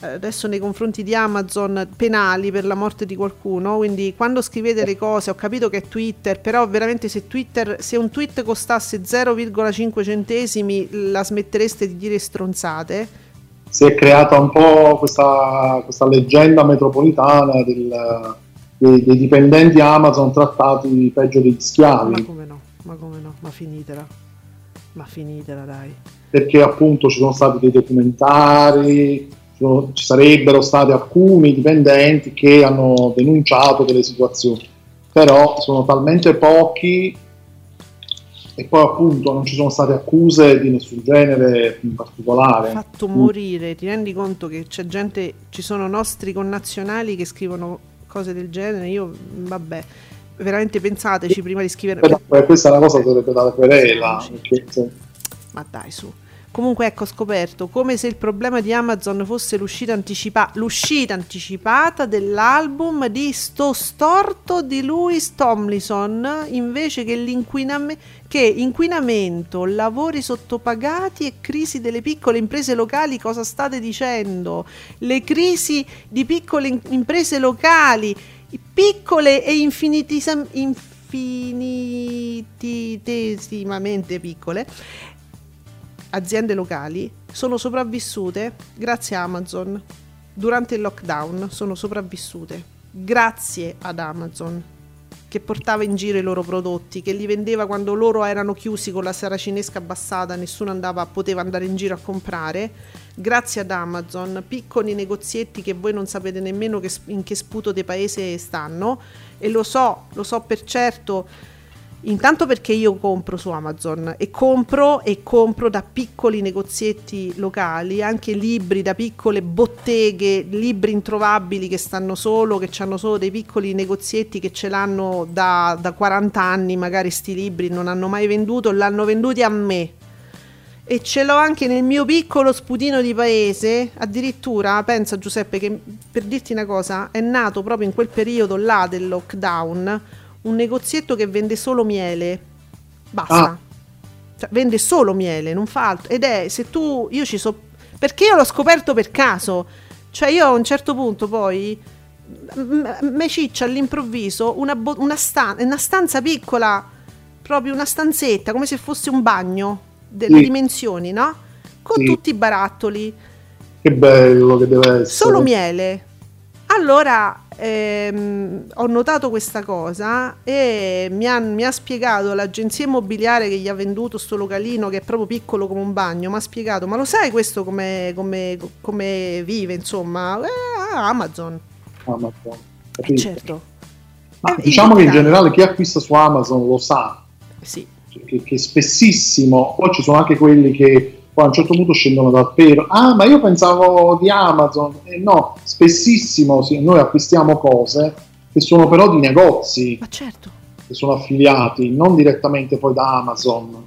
eh, adesso nei confronti di Amazon penali per la morte di qualcuno. Quindi quando scrivete le cose, ho capito che è Twitter, però veramente se Twitter, se un tweet costasse 0,5 centesimi, la smettereste di dire stronzate si è creata un po' questa, questa leggenda metropolitana del, dei, dei, dipendenti Amazon trattati peggio degli schiavi. Ma come no, ma come no, ma finitela, ma finitela dai. Perché appunto ci sono stati dei documentari, sono, ci sarebbero stati alcuni dipendenti che hanno denunciato delle situazioni, però sono talmente pochi e poi appunto non ci sono state accuse di nessun genere in particolare. Fatto morire, ti rendi conto che c'è gente, ci sono nostri connazionali che scrivono cose del genere, io vabbè, veramente pensateci prima di scrivere. Però, questa è una cosa che dovrebbe dare querela. Perché, Ma dai su. Comunque ecco, ho scoperto come se il problema di Amazon fosse l'uscita, anticipa- l'uscita anticipata dell'album di Sto Storto di Louis Tomlinson invece che l'inquinamento che inquinamento, lavori sottopagati e crisi delle piccole imprese locali, cosa state dicendo? Le crisi di piccole imprese locali, piccole e infinitisam- infinitesimamente piccole, aziende locali sono sopravvissute grazie a Amazon. Durante il lockdown sono sopravvissute grazie ad Amazon che portava in giro i loro prodotti, che li vendeva quando loro erano chiusi con la saracinesca abbassata, nessuno andava, poteva andare in giro a comprare. Grazie ad Amazon, piccoli negozietti che voi non sapete nemmeno che, in che sputo di paese stanno e lo so, lo so per certo Intanto perché io compro su Amazon e compro e compro da piccoli negozietti locali, anche libri da piccole botteghe, libri introvabili che stanno solo, che hanno solo dei piccoli negozietti che ce l'hanno da, da 40 anni, magari sti libri non hanno mai venduto, l'hanno venduti a me. E ce l'ho anche nel mio piccolo sputino di paese, addirittura, pensa Giuseppe che per dirti una cosa, è nato proprio in quel periodo là del lockdown un negozietto che vende solo miele. Basta. Ah. Cioè, vende solo miele, non fa altro. Ed è, se tu, io ci so... Perché io l'ho scoperto per caso. Cioè io a un certo punto poi me ciccia all'improvviso una, bo- una, stan- una, stanza piccola, proprio una stanzetta, come se fosse un bagno delle sì. dimensioni, no? Con sì. tutti i barattoli. Che bello che deve essere. Solo miele. Allora ehm, ho notato questa cosa e mi ha, mi ha, spiegato l'agenzia immobiliare che gli ha venduto sto localino che è proprio piccolo come un bagno, mi ha spiegato, ma lo sai questo come, come, come vive insomma? Eh, Amazon. Amazon. Eh, certo. Eh, diciamo che in generale chi acquista su Amazon lo sa. Sì. Che, che spessissimo, poi ci sono anche quelli che poi a un certo punto scendono dal pero. Ah, ma io pensavo di Amazon. Eh, no, spessissimo sì, noi acquistiamo cose che sono però di negozi. Ma certo. Che sono affiliati, non direttamente poi da Amazon.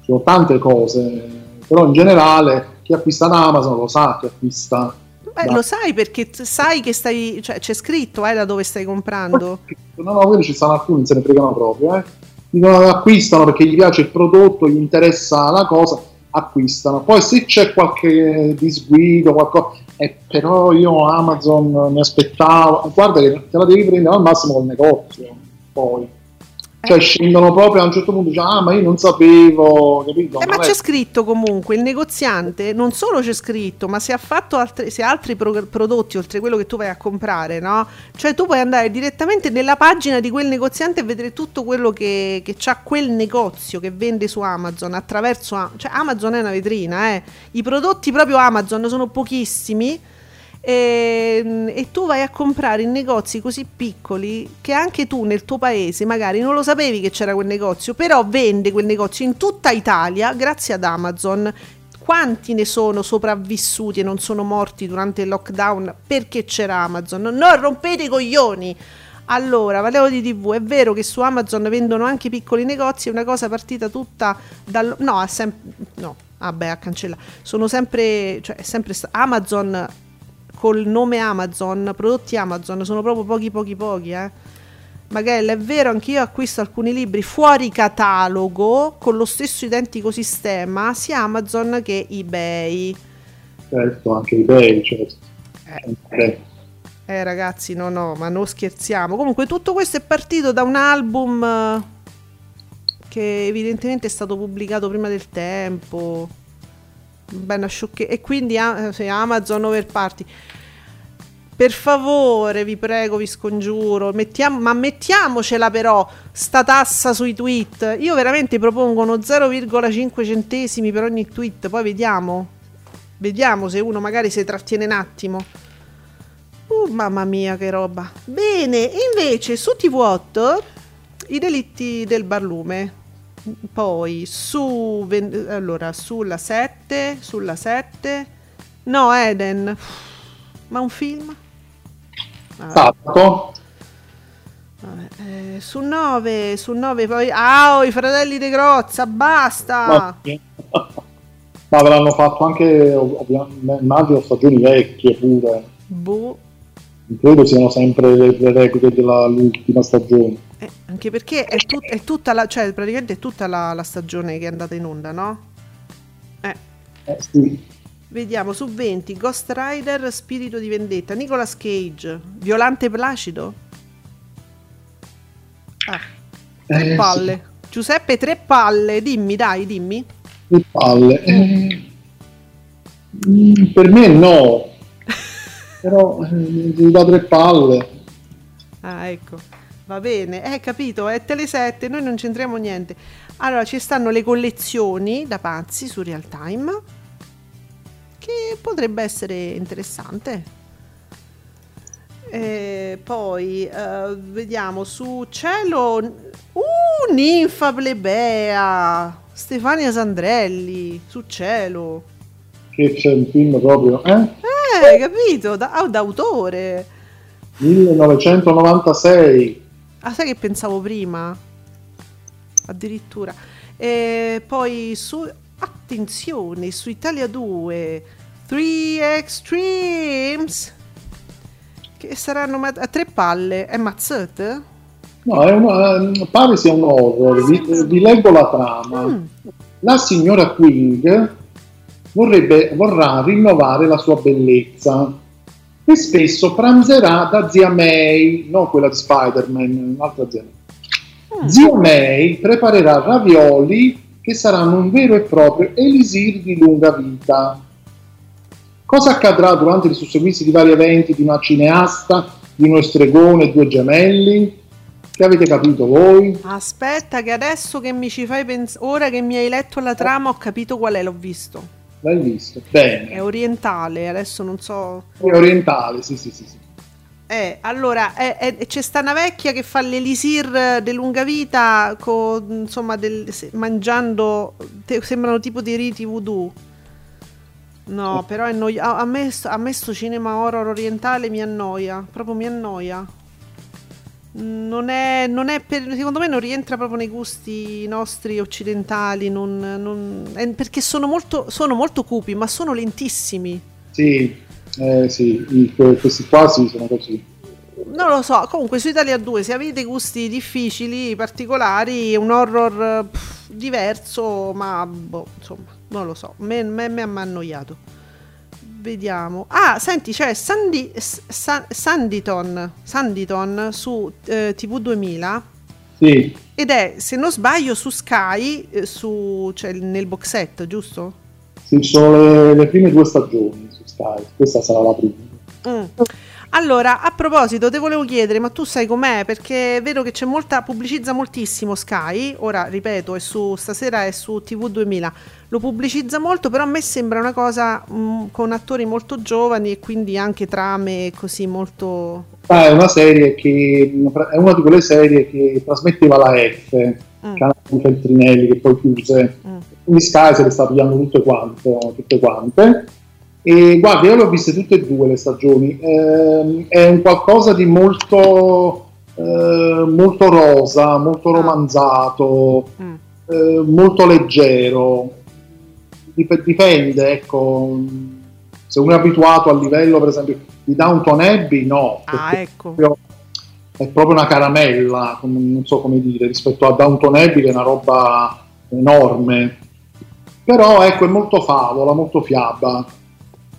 Sono tante cose, però in generale chi acquista da Amazon lo sa che acquista. Beh, da... lo sai perché sai che stai, cioè c'è scritto eh, da dove stai comprando. No, no, quelli ci stanno alcuni, se ne fregano proprio, eh. Dicono acquistano perché gli piace il prodotto, gli interessa la cosa acquistano. Poi se c'è qualche disguido, qualcosa, eh, però io Amazon mi aspettavo, guarda che te la devi prendere al massimo col negozio, poi. Cioè scendono proprio a un certo punto, dice, ah ma io non sapevo, capito? Eh, ma c'è scritto comunque, il negoziante non solo c'è scritto, ma se ha fatto altri, se ha altri pro- prodotti oltre quello che tu vai a comprare, no? Cioè tu puoi andare direttamente nella pagina di quel negoziante e vedere tutto quello che, che c'ha quel negozio che vende su Amazon attraverso... Cioè Amazon è una vetrina, eh. I prodotti proprio Amazon sono pochissimi e, ehm, e, tu vai a comprare in negozi così piccoli che anche tu nel tuo paese magari non lo sapevi che c'era quel negozio, però vende quel negozio in tutta Italia grazie ad Amazon. Quanti ne sono sopravvissuti e non sono morti durante il lockdown perché c'era Amazon? Non rompete i coglioni! Allora, parliamo di TV, è vero che su Amazon vendono anche piccoli negozi, è una cosa partita tutta dal... No, sem- no, vabbè, a cancella. Sono sempre... Cioè, è sempre Amazon col nome Amazon, prodotti Amazon, sono proprio pochi pochi pochi, eh. Magari è vero, anch'io acquisto alcuni libri fuori catalogo con lo stesso identico sistema, sia Amazon che eBay. Certo, anche eBay, certo. Eh. eh ragazzi, no, no, ma non scherziamo. Comunque tutto questo è partito da un album eh, che evidentemente è stato pubblicato prima del tempo bella sciocchezza. E quindi Amazon over party. Per favore, vi prego, vi scongiuro, mettiamo, ma mettiamocela però sta tassa sui tweet. Io veramente propongono 0,5 centesimi per ogni tweet, poi vediamo. Vediamo se uno magari si trattiene un attimo. Uh, mamma mia, che roba. Bene, invece su TV8 i delitti del barlume poi su allora sulla 7 sulla 7 no Eden. Ma un film? Fatto. Eh, su 9 su 9 poi ah oh, i fratelli De Grozza basta! Ma avranno fatto anche immagino stagioni vecchie pure. Boh. Credo siano sempre le, le repliche dell'ultima stagione eh, anche perché è, tut- è, tutta la, cioè praticamente è tutta la, la, stagione che è andata in onda, no? Eh. eh sì. Vediamo su 20 Ghost Rider Spirito di vendetta, Nicolas Cage, Violante Placido. Ah, tre eh, palle. Sì. Giuseppe, tre palle, dimmi, dai, dimmi. Tre palle. Eh, per me no. Però eh, da tre palle. Ah, ecco. Va bene, eh, capito, è Tele 7, noi non c'entriamo niente. Allora, ci stanno le collezioni da pazzi su Real Time, che potrebbe essere interessante. E poi uh, vediamo su cielo. Uh, ninfa plebea! Stefania Sandrelli su cielo. Che c'è un film proprio, eh? Eh, capito, da, oh, d'autore. 1996. Ah, sai che pensavo prima? Addirittura. E poi su... Attenzione, su Italia 2, 3 Extremes, che saranno a tre palle. È mazzette? No, è una, pare sia un horror. Vi, vi leggo la trama. Mm. La signora Queen vorrebbe, vorrà rinnovare la sua bellezza e spesso pranzerà da zia May, non quella di Spider-Man, un'altra zia May. Mm. Zia May preparerà ravioli che saranno un vero e proprio elisir di lunga vita. Cosa accadrà durante il susseguirsi di vari eventi di una cineasta, di uno stregone e due gemelli? Che avete capito voi? Aspetta, che adesso che mi ci fai pensare, ora che mi hai letto la trama, ho capito qual è, l'ho visto. L'hai visto? Bene. È orientale, adesso non so. È orientale, sì, sì, sì. sì. Eh, allora, è, è, c'è sta una vecchia che fa l'elisir di lunga vita, con, insomma, del, mangiando, te, sembrano tipo dei riti voodoo. No, però è noia- a, me, a me sto cinema horror orientale mi annoia, proprio mi annoia non è, non è per, secondo me non rientra proprio nei gusti nostri occidentali, non, non, perché sono molto, sono molto cupi, ma sono lentissimi. Sì, eh, sì, questi qua sì, sono così. Non lo so, comunque su Italia 2 se avete gusti difficili, particolari, un horror pff, diverso, ma boh, insomma, non lo so, me, me, me ha annoiato vediamo. Ah, senti, c'è Sandy, San, Sanditon, Sanditon su eh, TV 2000. Sì. Ed è, se non sbaglio, su Sky, eh, su, cioè nel box set, giusto? Sì, sono le, le, prime due stagioni su Sky. Questa sarà la prima. Mm. Allora, a proposito, te volevo chiedere, ma tu sai com'è? Perché vedo che c'è molta, pubblicizza moltissimo Sky, ora ripeto, è su, stasera è su TV 2000, lo pubblicizza molto, però a me sembra una cosa mh, mm, con attori molto giovani e quindi anche trame così molto... Ah, è una serie che, è una di quelle serie che trasmetteva la F, mm. canale di Feltrinelli che poi chiuse, mm. quindi Sky se le sta pigliando tutte quante, tutte quante e guarda, io le ho viste tutte e due le stagioni, eh, è un qualcosa di molto, eh, molto rosa, molto ah. romanzato, mm. eh, molto leggero. Dip- dipende, ecco, se uno è abituato al livello, per esempio, di Downton Abbey, no. Ah, ecco. È proprio una caramella, non so come dire, rispetto a Downton Abbey che è una roba enorme. Però ecco, è molto favola, molto fiaba.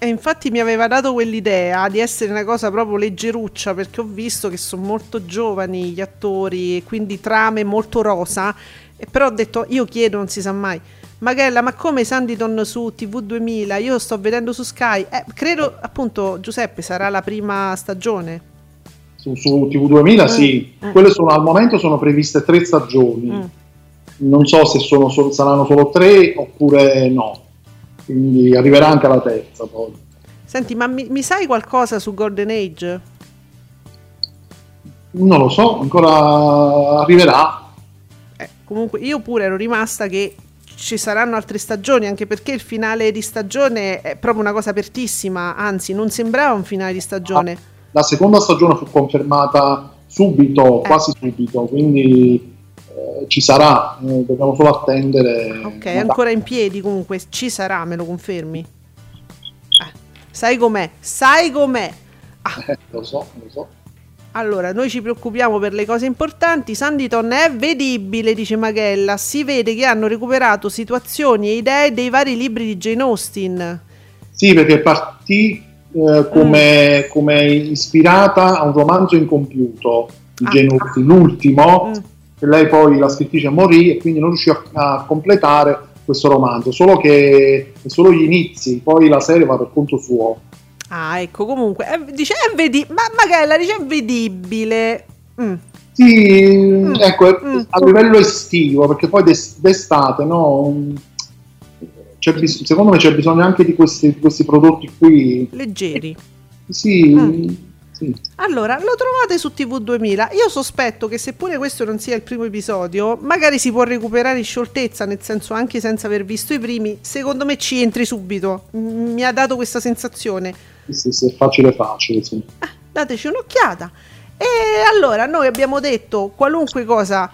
E infatti mi aveva dato quell'idea di essere una cosa proprio leggeruccia perché ho visto che sono molto giovani gli attori e quindi trame molto rosa. E però ho detto, io chiedo, non si sa mai. Magella, ma come Sanditon su TV2000? Io sto vedendo su Sky. Eh, credo appunto, Giuseppe, sarà la prima stagione. Su, su TV2000 mm. sì. Mm. Quelle sono al momento sono previste tre stagioni. Mm. Non so se sono, saranno solo tre oppure no quindi arriverà anche la terza poi. Senti, ma mi, mi sai qualcosa su Golden Age? Non lo so, ancora arriverà. Eh, comunque io pure ero rimasta che ci saranno altre stagioni, anche perché il finale di stagione è proprio una cosa apertissima, anzi non sembrava un finale di stagione. La seconda stagione fu confermata subito, eh. quasi subito, quindi eh, ci sarà, eh, dobbiamo solo attendere. Ok, è ancora in piedi comunque, ci sarà, me lo confermi? Eh, sai com'è? Sai com'è? Ah. Eh, lo so, lo so. Allora, noi ci preoccupiamo per le cose importanti. Sanditon è vedibile, dice Maghella. Si vede che hanno recuperato situazioni e idee dei vari libri di Jane Austen. Sì, perché partì eh, come, mm. come, ispirata a un romanzo incompiuto di ah. Jane Austen, l'ultimo, mm lei poi la scrittrice morì e quindi non riuscì a, a completare questo romanzo, solo che solo gli inizi, poi la serie va per conto suo. Ah, ecco, comunque, è, dice, è vedi- ma magari dice è vedibile. Mm. Sì, mm. ecco, mm. a livello estivo, perché poi d'estate, no? Bis- secondo me c'è bisogno anche di questi, questi prodotti qui. Leggeri. Sì. Mm allora, lo trovate su TV 2000. Io sospetto che seppure questo non sia il primo episodio, magari si può recuperare in scioltezza, nel senso anche senza aver visto i primi. Secondo me ci entri subito. Mi ha dato questa sensazione. Sì, sì, sì è facile facile, sì. Ah, dateci un'occhiata. E allora, noi abbiamo detto qualunque cosa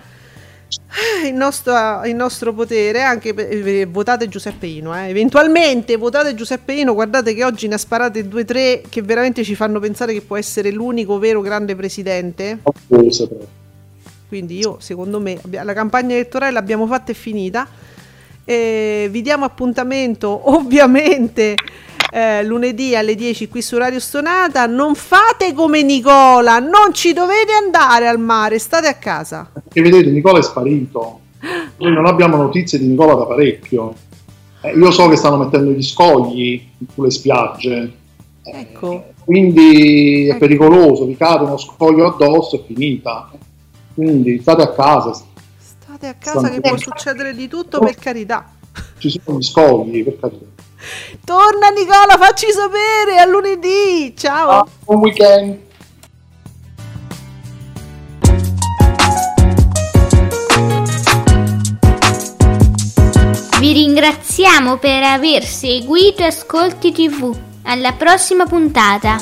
il nostro, il nostro potere, anche per, eh, votate Giuseppe Ino, eh. eventualmente votate Giuseppe Ino, guardate che oggi ne ha sparate due o tre che veramente ci fanno pensare che può essere l'unico vero grande presidente. Quindi io, secondo me, la campagna elettorale l'abbiamo fatta e finita. E vi diamo appuntamento, ovviamente eh, lunedì alle 10 qui su Radio Stonata. Non fate come Nicola, non ci dovete andare al mare, state a casa. E vedete, Nicola è sparito. Noi non abbiamo notizie di Nicola da parecchio. Eh, io so che stanno mettendo gli scogli sulle spiagge. Ecco. Eh, quindi è ecco. pericoloso, vi cade uno scoglio addosso, è finita. Quindi state a casa. State a casa Stanno che può succedere di tutto, per carità. Ci sono gli scogli, per carità. Torna Nicola, facci sapere a lunedì. Ciao. Ah, buon weekend. Vi ringraziamo per aver seguito Ascolti TV. Alla prossima puntata.